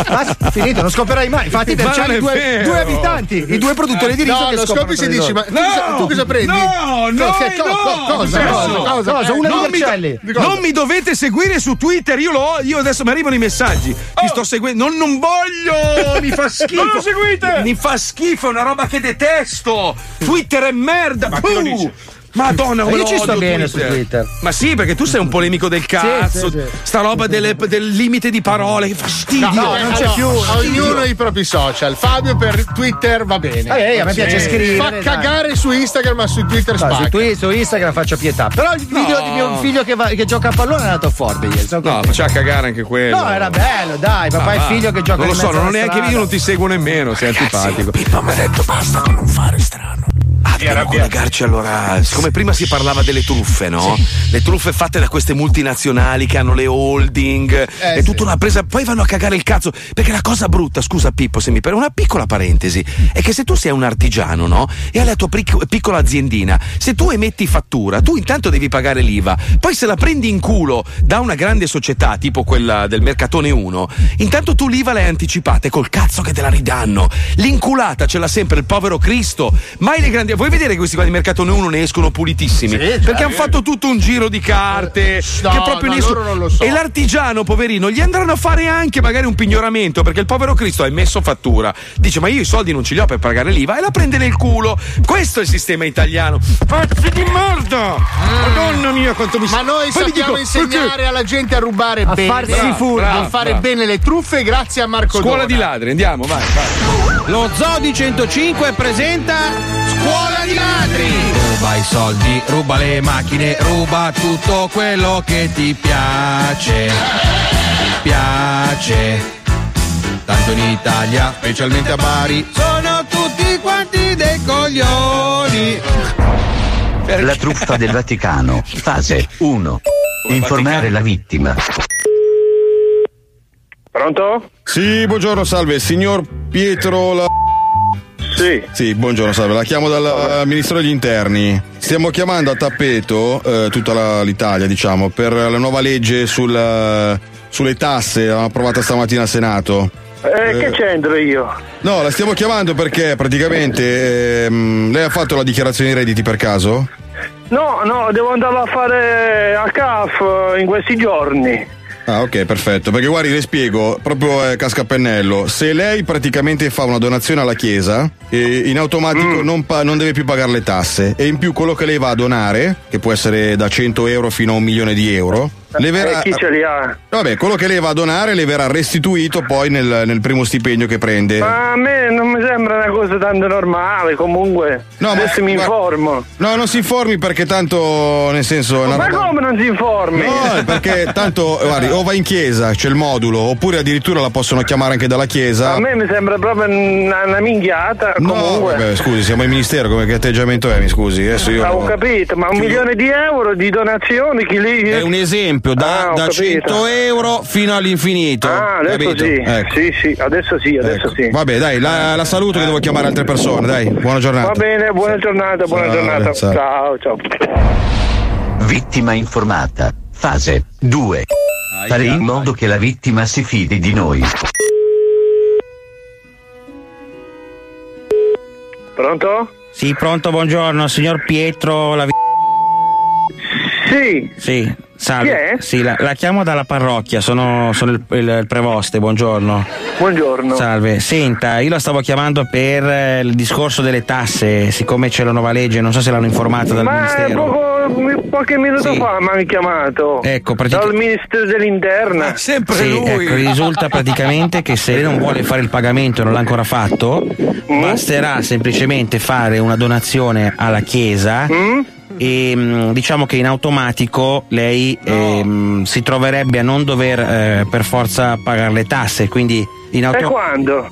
Ma finito, non scoperai mai. Infatti, Ma c'hai non i è due, due abitanti, i due produttori di riso No, che lo scoprono scopi si il dice, riso. ma tu, cosa, tu cosa prendi? No, no, co- cosa, cosa, cosa? Una non, di non mi dovete seguire su Twitter, io lo ho, io adesso mi arrivano i messaggi. Ti sto seguendo, non, non voglio, mi fa schifo. Non lo seguite! Mi fa schifo, è una roba che detesto. Twitter è merda. Ma lo dice? Madonna, Ma come io ci lo sto bene su Twitter. Ma sì, perché tu sei un polemico del cazzo. sì, sì. Sta roba delle- del limite di parole, che fastidio. No, non eh, c'è allora, più. Ognuno i propri social. Fabio per Twitter va bene. Eh, a me piace scrivere, Fa dai. cagare su Instagram, ma su Twitter No, spacca. su, Twi- su Instagram faccio pietà. Però il video No. di mio figlio che, va- che gioca a pallone è andato forte ieri. sono No, faceva cagare anche quello. No, era bello, dai, papà Ah, e figlio che giocano Non lo so, non neanche strada. io non ti seguo nemmeno, sei antipatico. Pippa mi ha detto basta con non fare strano. Ah, dobbiamo collegarci allora. Siccome prima si parlava delle truffe, no? Le truffe fatte da queste multinazionali che hanno le holding. Eh, è tutta una presa. Poi vanno a cagare il cazzo. Perché la cosa brutta, scusa Pippo, se mi per una piccola parentesi, è che se tu sei un artigiano, no? E hai la tua pric- piccola aziendina, se tu emetti fattura, tu intanto devi pagare l'IVA. Poi se la prendi in culo da una grande società, tipo quella del Mercatone 1, intanto tu l'IVA l'hai anticipata e col cazzo che te la ridanno. L'inculata ce l'ha sempre il povero Cristo. Mai le grandi. Vuoi vedere questi qua di Mercatone 1 ne escono pulitissimi? Perché hanno fatto tutto un giro di carte. No, che proprio no, ne escono- loro non lo so. E l'artigiano, poverino, gli andranno a fare anche magari un pignoramento perché il povero Cristo ha emesso fattura. Dice: Ma io i soldi non ce li ho per pagare l'IVA e la prende nel culo. Questo è il sistema italiano. Pazzi di merda! Madonna mia, quanto mi Ma noi Poi sappiamo dico, insegnare perché- alla gente a rubare A bene, farsi furbi. a fare bravo. bene le truffe grazie a Marco Scuola Dona. di ladri, andiamo, vai, vai. Lo Zodi 105 presenta Scuola di ladri. Ruba i soldi, ruba le macchine, ruba tutto quello che ti piace. Piace. Tanto in Italia, specialmente a Bari, sono tutti quanti dei coglioni. La truffa del Vaticano. Fase 1. Informare la vittima. Pronto? Sì, buongiorno, salve, signor Pietro La... Sì. Sì, buongiorno, salve, la chiamo dal eh, Ministero degli Interni. Stiamo chiamando a tappeto eh, tutta la- l'Italia, diciamo, per la nuova legge sul, eh, sulle tasse approvata stamattina al Senato. Eh, che c'entro io? No, la stiamo chiamando perché praticamente ehm, lei ha fatto la dichiarazione di redditi per caso? No, no, devo andare a fare a CAF in questi giorni. Ah, ok, perfetto. Perché guardi, le spiego, proprio eh, casca a pennello. Se lei praticamente fa una donazione alla Chiesa, eh, in automatico non, pa- non deve più pagare le tasse. E in più quello che lei va a donare, che può essere da 100 euro fino a un milione di euro, le verrà. Eh, chi ce li ha? Vabbè, quello che lei va a donare le verrà restituito poi nel, nel primo stipendio che prende. Ma a me non mi sembra una cosa tanto normale, comunque. No, ma- Adesso mi ma- informo. No, non si informi perché tanto, nel senso. Ma roba- come non si informi? No, perché tanto, guardi, o va in chiesa, c'è il modulo, oppure addirittura la possono chiamare anche dalla chiesa. A me mi sembra proprio una, una minchiata. No, comunque. vabbè, scusi, siamo in ministero, come che atteggiamento è? Mi scusi, adesso io. Ah, ho capito, ma un milione di euro di donazioni chi li... È un esempio, da, Ah, da capito. 100 euro fino all'infinito. Ah, adesso capito? sì. Ecco. Sì, sì, adesso sì, adesso sì. Vabbè, dai, la, la saluto che devo chiamare altre persone, dai, buona giornata. Va bene, buona giornata, buona Salve, giornata. salve. Ciao, ciao. Vittima informata. Fase 2. Fare in modo che la vittima si fidi di noi. Pronto? Sì, pronto, buongiorno, signor Pietro. La... Sì. Sì, salve. Chi è? Sì, la, la chiamo dalla parrocchia, sono, sono il, il- il prevoste, buongiorno. Buongiorno. Salve, senta, io la stavo chiamando per eh, il discorso delle tasse, siccome c'è la nuova legge, non so se l'hanno informata dal Ma Ministero. poco, qualche minuto Sì. fa mi hanno chiamato. Ecco, pratica- Dal Ministero dell'Interno. sempre Sì, ecco, risulta praticamente che se lei non vuole fare il pagamento e non l'ha ancora fatto, Mm? basterà semplicemente fare una donazione alla Chiesa Mm? E mh, diciamo che in automatico lei ehm, si troverebbe a non dover eh, per forza pagare le tasse, quindi in E auto- quando?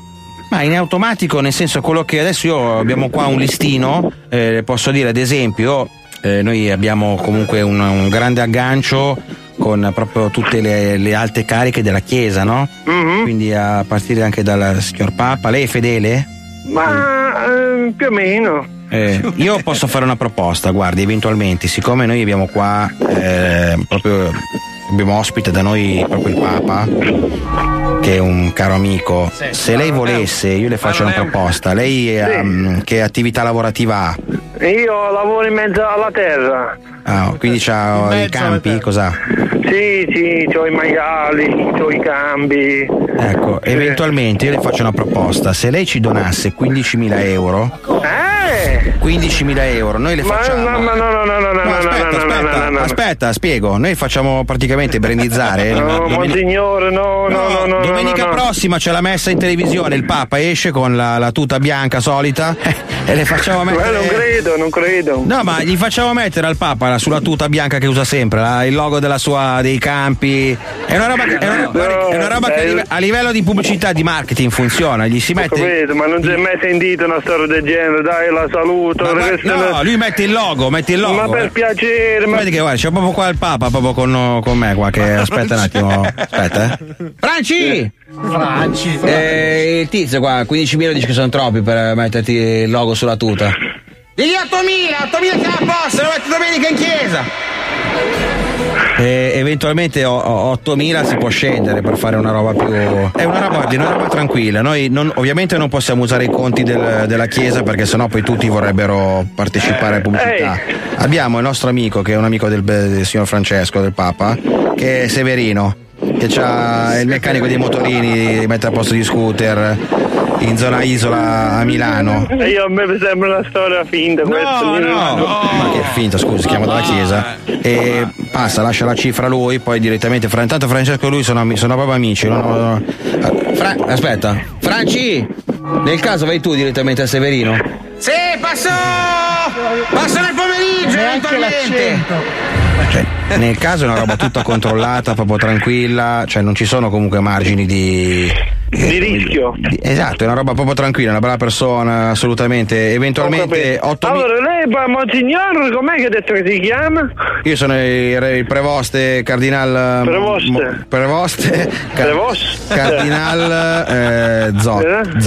ma in automatico, nel senso quello che adesso io abbiamo qua un listino, eh, posso dire ad esempio, eh, noi abbiamo comunque un, un grande aggancio con proprio tutte le, le alte cariche della Chiesa, no? Mhm. Quindi a partire anche dal signor Papa, lei è fedele? Ma eh, più o meno. Eh, io posso fare una proposta, guardi, eventualmente, siccome noi abbiamo qua eh, proprio abbiamo ospite da noi proprio il Papa, che è un caro amico. Se lei volesse, io le faccio una proposta. Lei ehm, che attività lavorativa ha? Io lavoro in mezzo alla terra. Ah, quindi c'ha i campi, cos'ha? Sì, sì, ho i maiali, ho i campi. Ecco, eventualmente io le faccio una proposta. Se lei ci donasse 15.000 euro... Eh! 15.000 euro, noi le facciamo... Ma, no, no, no, no, no, no, no, aspetta, aspetta, aspetta, spiego. Noi facciamo praticamente brandizzare... No, monsignore, no, no, no, Domenica prossima c'è la messa in televisione, il Papa esce con la, tuta bianca solita e le facciamo mettere... Ma non credo non credo. No, ma gli facciamo mettere al Papa la- sulla tuta bianca che usa sempre, la- il logo della sua, dei campi. È una roba, che, è una, guardi, è una roba che a, live- a livello di pubblicità, di marketing funziona. Gli si mette. capito, ma non si è mai sentito una storia del genere, dai, la saluto. Ma questa- no, lui mette il logo, mette il logo. Ma per eh. piacere, ma Vedi che guarda, c'è proprio qua il Papa, proprio con, con me qua, che aspetta un attimo. Aspetta, eh. Franci! Franci. Eh, il tizio qua, 15.000 dice che sono troppi per metterti il logo sulla tuta. Digli 8.000, 8.000 siamo a posto, lo metti domenica in chiesa. E eventualmente o- o- 8.000 si può scendere per fare una roba più. È una roba, di una roba tranquilla. Noi non- ovviamente non possiamo usare i conti del- della chiesa perché sennò poi tutti vorrebbero partecipare alla pubblicità. Abbiamo il nostro amico, che è un amico del, del signor Francesco, del Papa, che è Severino, che c'ha- è il meccanico dei motorini, mette a posto gli scooter in zona isola a Milano. Eh, Io a me mi sembra una storia finta questa. No, no, ma che finta, scusi, chiama dalla chiesa. E passa, lascia la cifra a lui, poi direttamente. Fra, intanto Francesco e lui sono, ami- sono proprio amici. eh, Fra- aspetta, Franci, nel caso vai tu direttamente a Severino. Sì, passo! Passo nel pomeriggio, eventualmente! Cioè, nel caso è una roba tutta controllata, proprio tranquilla, cioè non ci sono comunque margini di. Di rischio. esatto, è una roba proprio tranquilla, una brava persona, assolutamente. Eventualmente 8 Allora, lei, monsignor, com'è che ha detto che si chiama? Io sono il, il prevoste cardinal. Prevoste. mo- prevoste. ca- Prevoste. Cardinal eh, Zo- Eh?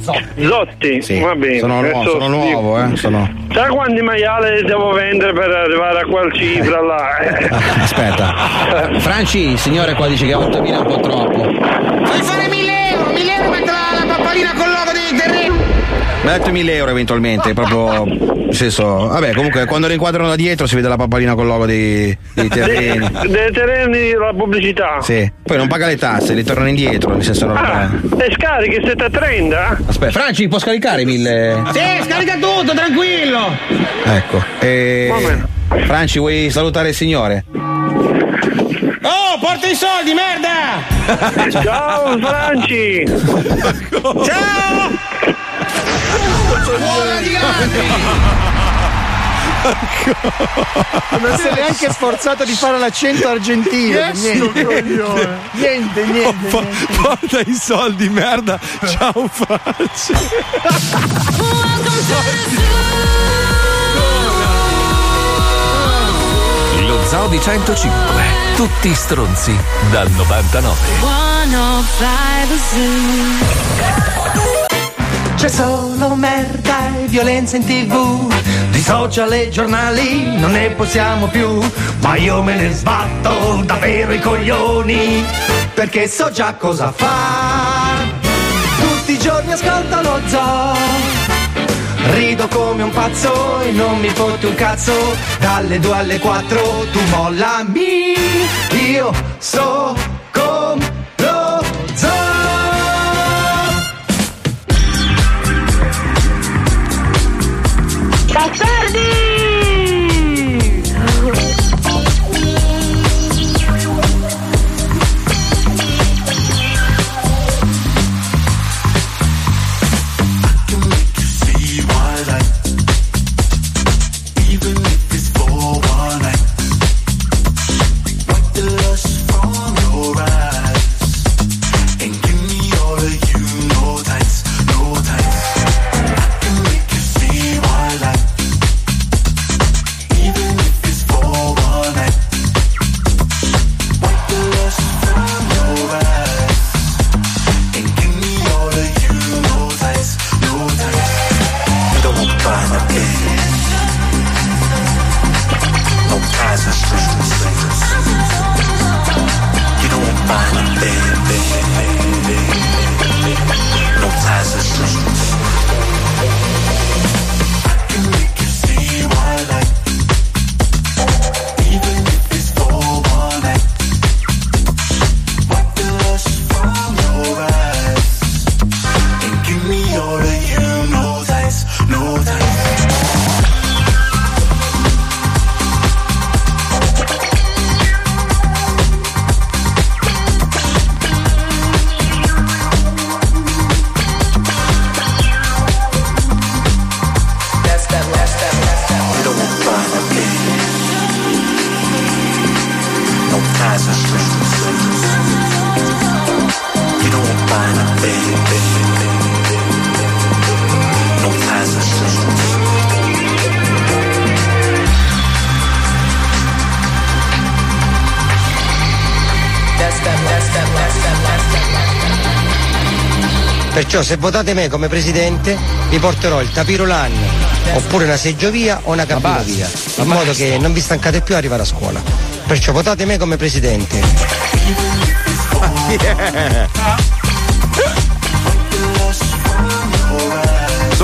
Zotti. Zotti, Sì. va bene. Sono, nuovo, Adesso sono nuovo, eh. Sono. Sa quanti maiali devo vendere per arrivare a quel cifra là? eh? Aspetta. Franci, signore qua dice che 8.000 è un po' troppo. Fai fare 1000 euro, 1000 euro metto la, pappalina con il logo dei terreni. Mi ha detto 1.000 euro eventualmente, proprio. Nel senso. Vabbè, comunque quando lo inquadrano da dietro si vede la pappalina col logo dei, dei terreni. De- dei terreni la pubblicità. Sì. Poi non paga le tasse, li tornano indietro, nel senso non. Ah, e scarichi 730? Aspetta, Franci, può scaricare 1000? Sì, scarica tutto, tranquillo. Ecco. E... Franci, vuoi salutare il signore? Oh, porta i soldi, merda! Ciao Franci! Ciao! Buona di Non si è neanche sforzato di fare l'accento argentino. Yes, niente. niente, niente. Po- porta i soldi, merda. Ciao, Franci. Lo Zoo di 105. Tutti stronzi dal 99. C'è solo merda e violenza in tv. Di social e giornali non ne possiamo più Ma io me ne sbatto davvero i coglioni Perché so già cosa fa Tutti i giorni ascolto lo zoo. Rido come un pazzo e non mi fotte un cazzo. Dalle due alle quattro tu mollami. Io so Perciò se votate me come presidente vi porterò il tapirulan oppure una seggiovia o una cabinovia, in modo che non vi stancate più a arrivare a scuola. Perciò votate me come presidente.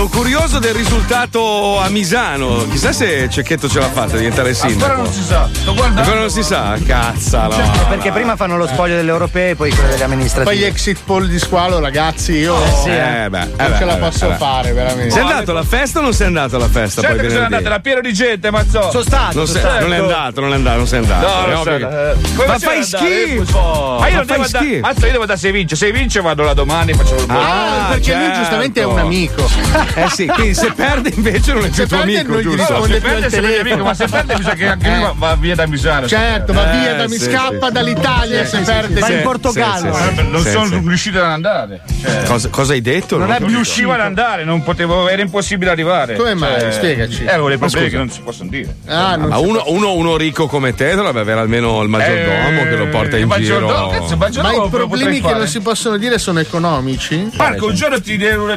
Sono curioso del risultato a Misano. Chissà se Cecchetto ce l'ha fatta a diventare sindaco. Ancora non si sa. Sto guardando. Ancora non si sa? Cazzalo. Perché prima fanno lo spoglio delle europee e poi quelle delle amministrative. Poi gli exit poll di squalo, ragazzi, io sì, eh, beh, non eh, beh, ce la eh, posso beh. fare, veramente. Sei andato alla festa o non sei andato alla festa? Certo poi che sono andato, era pieno di gente, mazzo. Sono stato, Non, sono sei- stato. non è andato, non è andato, non sei andato. No, eh, come Ma fai schifo! Ma io non devo fai andare. schifo. Mazzo, io devo andare se vince. Se vince vado là domani faccio il Ah, perché lui giustamente è un amico. Eh sì, quindi se perde invece non è più Se tuo perde amico, giusto? Se perde se telefono. amico, ma se perde bisogna che anche lui va- via da Misano. Certo, va via, da, mi scappa dall'Italia se perde. Va in Portogallo. Non sono riuscito ad andare. Cioè, Cosa, hai detto? non, riuscivo ad andare, non potevo, era impossibile arrivare. Come mai? Cioè, Spiegaci. Eh, Ma problemi che non si possono dire. Ah, non Ma uno, uno, uno ricco come te dovrebbe avere almeno il maggiordomo Eh, che lo porta in giro. maggiordomo, cazzo, Ma i problemi che fare. non si possono dire sono economici? Marco, un giorno ti devo.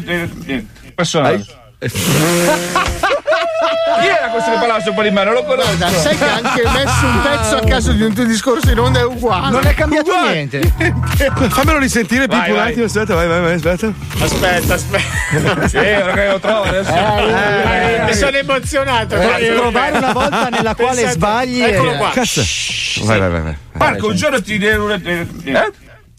Eh, eh, Personale. Chi era questo che parlava sopra di me? Non lo conosco. Guarda, sai che ha anche messo un pezzo a caso di un tuo discorso in onda è uguale. Non è cambiato niente. Fammelo risentire Pippo un attimo, aspetta, vai, vai, vai, aspetta. Aspetta, aspetta. sì, ora che lo trovo adesso. Eh, mi sono emozionato. Puoi provare una volta nella quale Pensate- sbagli. Eccolo qua. Cazzo. Vai, vai, vai, vai. Marco, un giorno ti devo. eh, eh?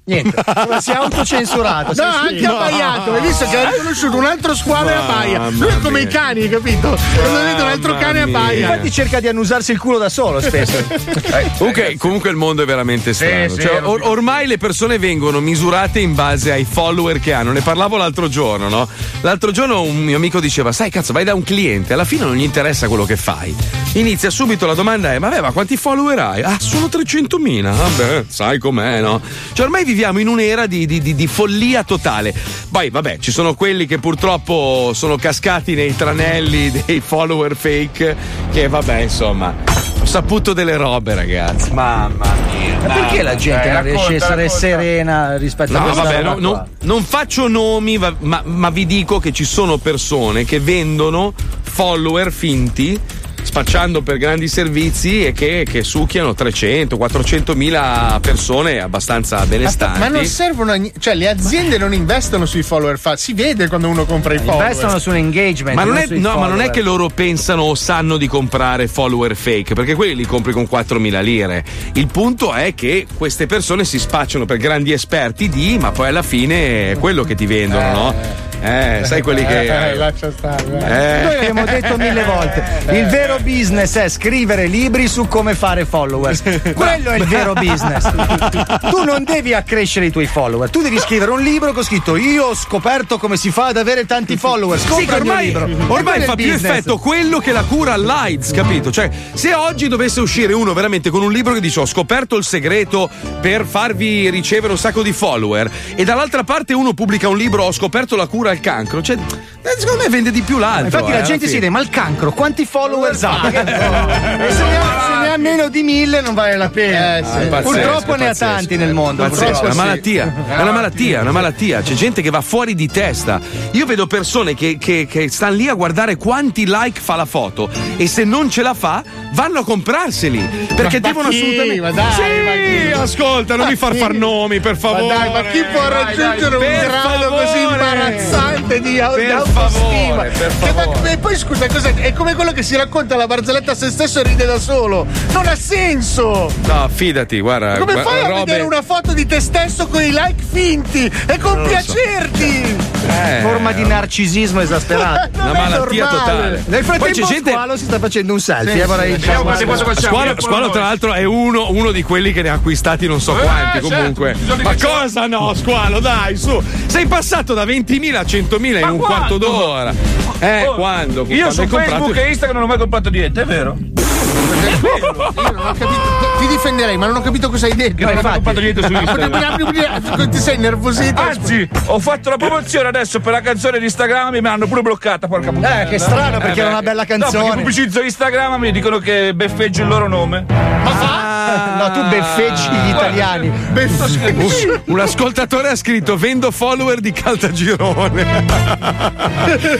Niente, si è autocensurato. No, anche abbaiato. Hai visto che ha riconosciuto un altro squalo e abbaia. Lui è come i cani, capito? Quando vede un altro cane abbaia. Infatti cerca di annusarsi il culo da solo spesso. Comunque, comunque il mondo è veramente strano. sì, Cioè, or- ormai le persone vengono misurate in base ai follower che hanno. Ne parlavo l'altro giorno, no? L'altro giorno un mio amico diceva: Sai, cazzo, vai da un cliente, alla fine non gli interessa quello che fai. Inizia subito la domanda è: Ma beh, ma quanti follower hai? Ah, sono 300.000. Vabbè, sai com'è, no? Cioè, ormai viviamo in un'era di, di- di- di follia totale. Poi, vabbè, ci sono quelli che purtroppo sono cascati nei tranelli dei follower fake. Che vabbè, insomma. Ho saputo delle robe, ragazzi. Mamma mia. Ma perché la gente Eh, non riesce a essere racconta. serena rispetto a No, questa vabbè, roba no- no- qua? non faccio nomi, ma, ma vi dico che ci sono persone che vendono follower finti spacciando per grandi servizi e che, che succhiano 300, 400 mila persone abbastanza benestanti. Ma non servono a niente. Cioè, le aziende non investono sui follower fa. Si vede quando uno compra i follower. Investono su un engagement. Ma non, è, sui no, ma non è che loro pensano o sanno di comprare follower fake, perché quelli li compri con 4.000 lire. Il punto è che queste persone si spacciano per grandi esperti di, ma poi alla fine è quello che ti vendono, no? Eh, sai quelli Eh, che. lascia stare. Eh. Noi abbiamo detto mille volte: il vero business è scrivere libri su come fare followers. Quello è il vero business. Tu non devi accrescere i tuoi follower, tu devi scrivere un libro con scritto Io ho scoperto come si fa ad avere tanti followers. Sì, Compra che il mio ormai, libro. Ormai fa più effetto quello che la cura all'AIDS, capito? Cioè, se oggi dovesse uscire uno veramente con un libro che dice ho scoperto il segreto per farvi ricevere un sacco di follower, e dall'altra parte uno pubblica un libro ho scoperto la cura al cancro, cioè, eh, secondo me vende di più l'altro. Infatti eh, la gente si chiede: ma il cancro quanti followers ha? E se ne ha, se ne ha meno di mille non vale la pena. Eh, sì. Pazzesco, Purtroppo ne ha pazzesco. tanti nel mondo. Pazzesco, è una malattia, è una malattia, è una malattia. C'è gente che va fuori di testa. Io vedo persone che, che, che stanno lì a guardare quanti like fa la foto e se non ce la fa, vanno a comprarseli. Perché Ma devono chi? assolutamente. Ma dai, sì, ma ascolta, non mi far chi? far nomi, per favore. Ma dai, ma chi può Dai, raggiungere dai, un per grado favore. così imbarazzante di, au- Per di autostima? favore, per e poi scusa, cos'è? È come quello che si racconta la barzelletta a se stesso e ride da solo. Non ha senso! No, fidati, guarda. Come fai a robe- vedere una foto di te stesso con i like finti e compiacerti? Eh. Forma di narcisismo esasperato. Una malattia normale. totale. Nel Poi frattempo c'è gente. Squalo si sta facendo un selfie. Sì, eh, vorrei- sì. Squalo, Squalo, tra l'altro, è uno, uno di quelli che ne ha acquistati non so Eh, quanti. certo, Comunque, ma cosa no, Squalo? Dai, su. Sei passato da 20.000 a 100.000 in Ma un quando? quarto d'ora. Eh, Oh, quando? Io Quando su hai comprato- Facebook e Instagram non ho mai comprato niente, è vero? Io non ho capito. Ti difenderei, ma non ho capito cosa hai detto. Non ho comprato niente su Instagram. Ti sei innervosito? Anzi, ho fatto la promozione adesso per la canzone di Instagram e mi hanno pure bloccata, porca puttana. Eh, che strano, perché era una bella No, perché canzone. pubblicizzo Instagram mi dicono che beffeggio il loro nome. Ma fa? No, tu beffeggi gli italiani. Un, un ascoltatore ha scritto vendo follower di Caltagirone.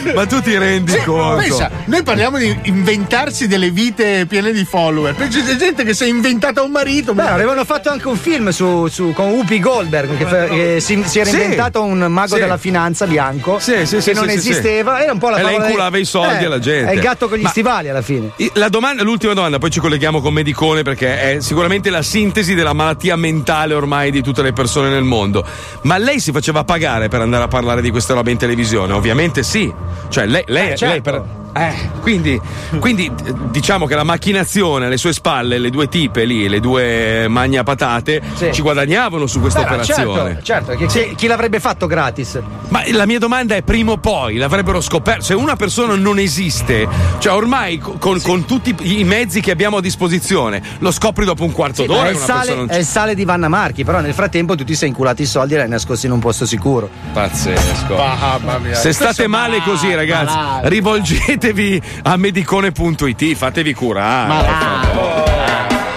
Ma tu ti rendi Sì, conto? pensa, noi parliamo di inventarsi delle vite piene di follower. Pensa c'è gente che si è inventata un marito. Beh, avevano fatto anche un film su, su- con Whoopi Goldberg che, fa- che si, si era Sì. inventato un mago Sì. della finanza bianco Sì, che non esisteva. Era un po' la E lei favola dei- inculava i soldi Eh, alla gente. È il gatto con gli Ma- stivali alla fine. La domanda- l'ultima domanda, poi ci colleghiamo con Medicone perché è sicuramente la sintesi della malattia mentale ormai di tutte le persone nel mondo. Ma lei si faceva pagare per andare a parlare di queste robe in televisione? Ovviamente sì. Cioè, lei, lei, Eh, certo. lei per- eh, quindi, quindi, diciamo che la macchinazione alle sue spalle, le due tipe lì, le due magna patate, Sì. ci guadagnavano su questa Beh, ma operazione. Certo, certo che- chi, chi l'avrebbe fatto gratis? Ma la mia domanda è: prima o poi l'avrebbero scoperto? Se una persona non esiste, cioè ormai co- con, con tutti i mezzi che abbiamo a disposizione, lo scopri dopo un quarto Sì, d'ora. è, il sale, non è il sale di Vanna Marchi, però nel frattempo tu ti sei inculati i soldi e l'hai nascosti in un posto sicuro. Pazzesco. Se state male così, ragazzi, rivolgetevi a medicone.it, fatevi curare.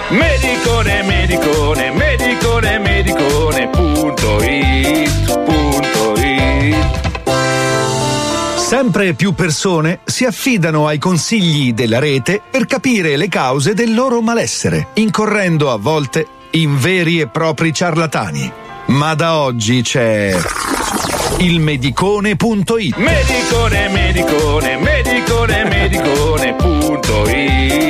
Medicone, medicone, medicone, medicone, punto it, punto it. Sempre più persone si affidano ai consigli della rete per capire le cause del loro malessere, incorrendo a volte in veri e propri ciarlatani. Ma da oggi c'è il medicone.it. Medicone, medicone, medicone, medicone, punto it.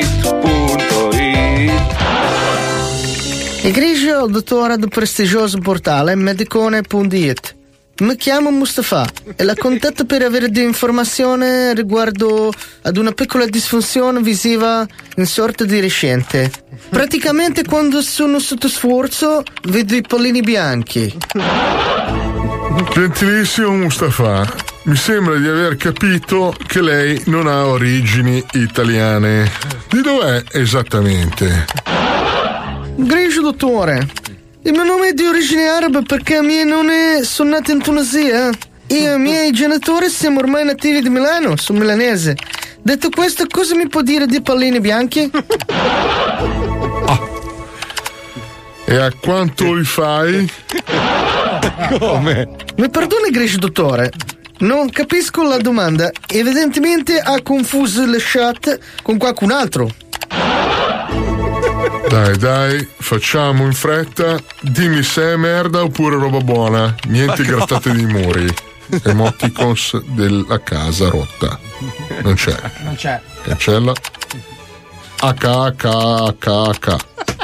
Egregio dottore del prestigioso portale medicone.it. Mi chiamo Mustafa e la contatto per avere di informazioni riguardo ad una piccola disfunzione visiva in sorta di recente. Praticamente quando sono sotto sforzo vedo i pallini bianchi. Gentilissimo Mustafa, mi sembra di aver capito che lei non ha origini italiane. Di dov'è esattamente? Grigio dottore, il mio nome è di origine araba perché i miei nonni sono nati in Tunisia. Io e i miei genitori siamo ormai nativi di Milano, sono milanese. Detto questo, cosa mi può dire di pallini bianchi? E a quanto li fai? Come? Mi perdoni, Grigio dottore. Non capisco la domanda. Evidentemente ha confuso le chat con qualcun altro. Dai, dai, facciamo in fretta. Dimmi se è merda oppure roba buona. Niente grattate di muri. Emoticons della casa rotta. Non c'è. Non c'è. Cancella. HHHH.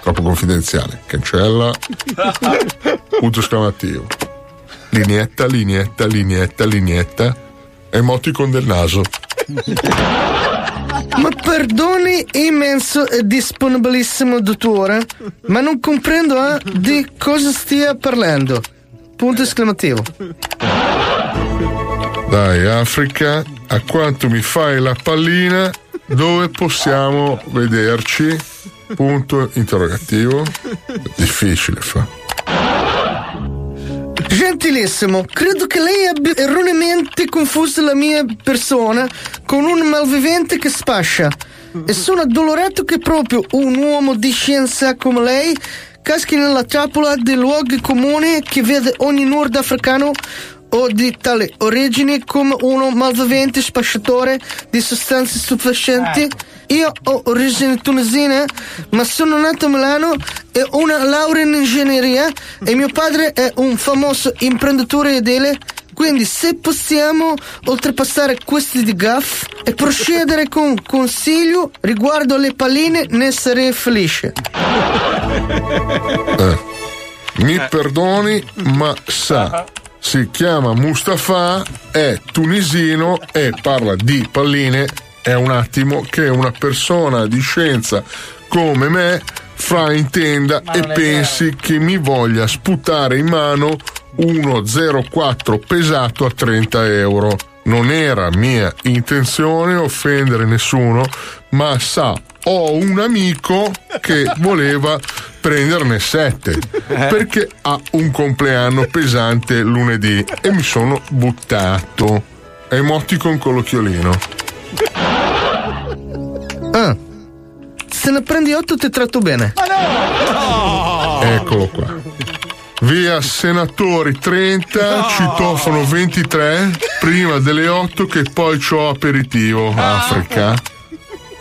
Troppo confidenziale. Cancella. Punto esclamativo. Lineetta, lineetta, lineetta, lineetta. Emoticon del naso. Ma perdoni immenso e disponibilissimo dottore, ma non comprendo eh, di cosa stia parlando. Punto esclamativo. Dai, Africa, a quanto mi fai la pallina? Dove possiamo vederci? Punto interrogativo. Difficile fa. Gentilissimo, credo che lei abbia erroneamente confuso la mia persona con un malvivente che spascia. E sono addolorato che proprio un uomo di scienza come lei caschi nella trappola dei luoghi comuni che vede ogni nordafricano o di tale origine come uno malvivente spacciatore di sostanze stupefacenti. Io ho origini tunisine, ma sono nato a Milano e ho una laurea in ingegneria e mio padre è un famoso imprenditore edile. Quindi se possiamo oltrepassare questi di gaff e procedere con consiglio riguardo alle palline, ne sarei felice. Eh. Mi perdoni, ma sa. Si chiama Mustafa, è tunisino e parla di palline. È un attimo che una persona di scienza come me fraintenda e pensi che mi voglia sputare in mano uno 04 pesato a 30 euro. Non era mia intenzione offendere nessuno, ma sa ho un amico che voleva prenderne sette perché ha un compleanno pesante lunedì e mi sono buttato. Emoticon con l'occhiolino. Ah. Se ne prendi otto ti tratto bene. Eccolo qua. Via Senatori 30, citofono 23, prima delle 8 che poi c'ho aperitivo. Africa.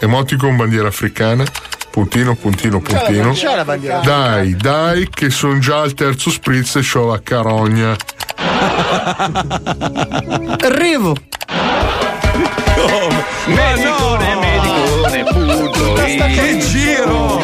Emoticon bandiera africana. Puntino, puntino, puntino. C'è la bandiera. Dai, dai, che son già al terzo spritz e c'ho la carogna. Arrivo. Medicone, medicone, punto. Che giro!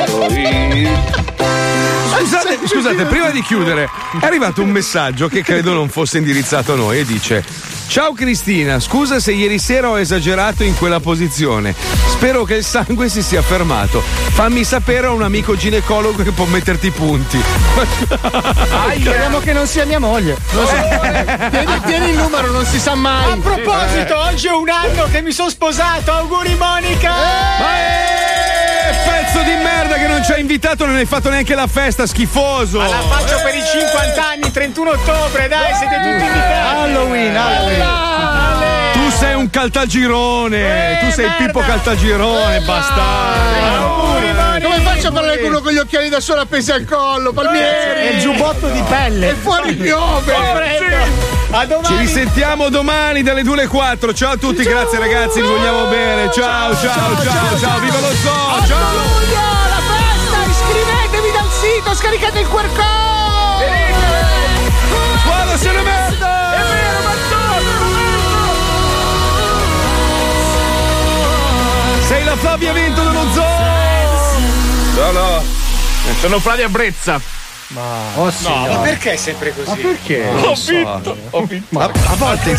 Scusate, prima di chiudere, è arrivato un messaggio che credo non fosse indirizzato a noi e dice: Ciao Cristina, scusa se ieri sera ho esagerato in quella posizione. Spero che il sangue si sia fermato. Fammi sapere a un amico ginecologo che può metterti i punti. Speriamo che non sia mia moglie. Non so. tieni, tieni il numero, non si sa mai. A proposito, oggi è un anno che mi sono sposato. Auguri Monica! Eh, pezzo di merda che non ci ha invitato, non hai fatto neanche la festa, schifoso. Ma la faccio per i 50 anni, 31 ottobre, dai, siete tutti invitati. Halloween, Tu sei un caltagirone, tu sei Pippo Caltagirone, bastardo. Come faccio a parlare con uno con gli occhiali da sole appesi al collo, Palmieri? E il giubbotto di pelle. E fuori piove. A Ci domani. risentiamo domani dalle 2 alle 4. Ciao a tutti, grazie ragazzi, vi vogliamo bene. Ciao, ciao, ciao, ciao, viva lo zoo, ciao. luglio, la festa! Iscrivetevi dal sito, scaricate il QR code! Guarda, se ne merda! È vero, Sei la Flavia Vento dello zoo! No, no. Sono Flavia Brezza. Ma, no, ma perché è sempre così? Ma perché? Ho vinto, ho vinto. A, a volte il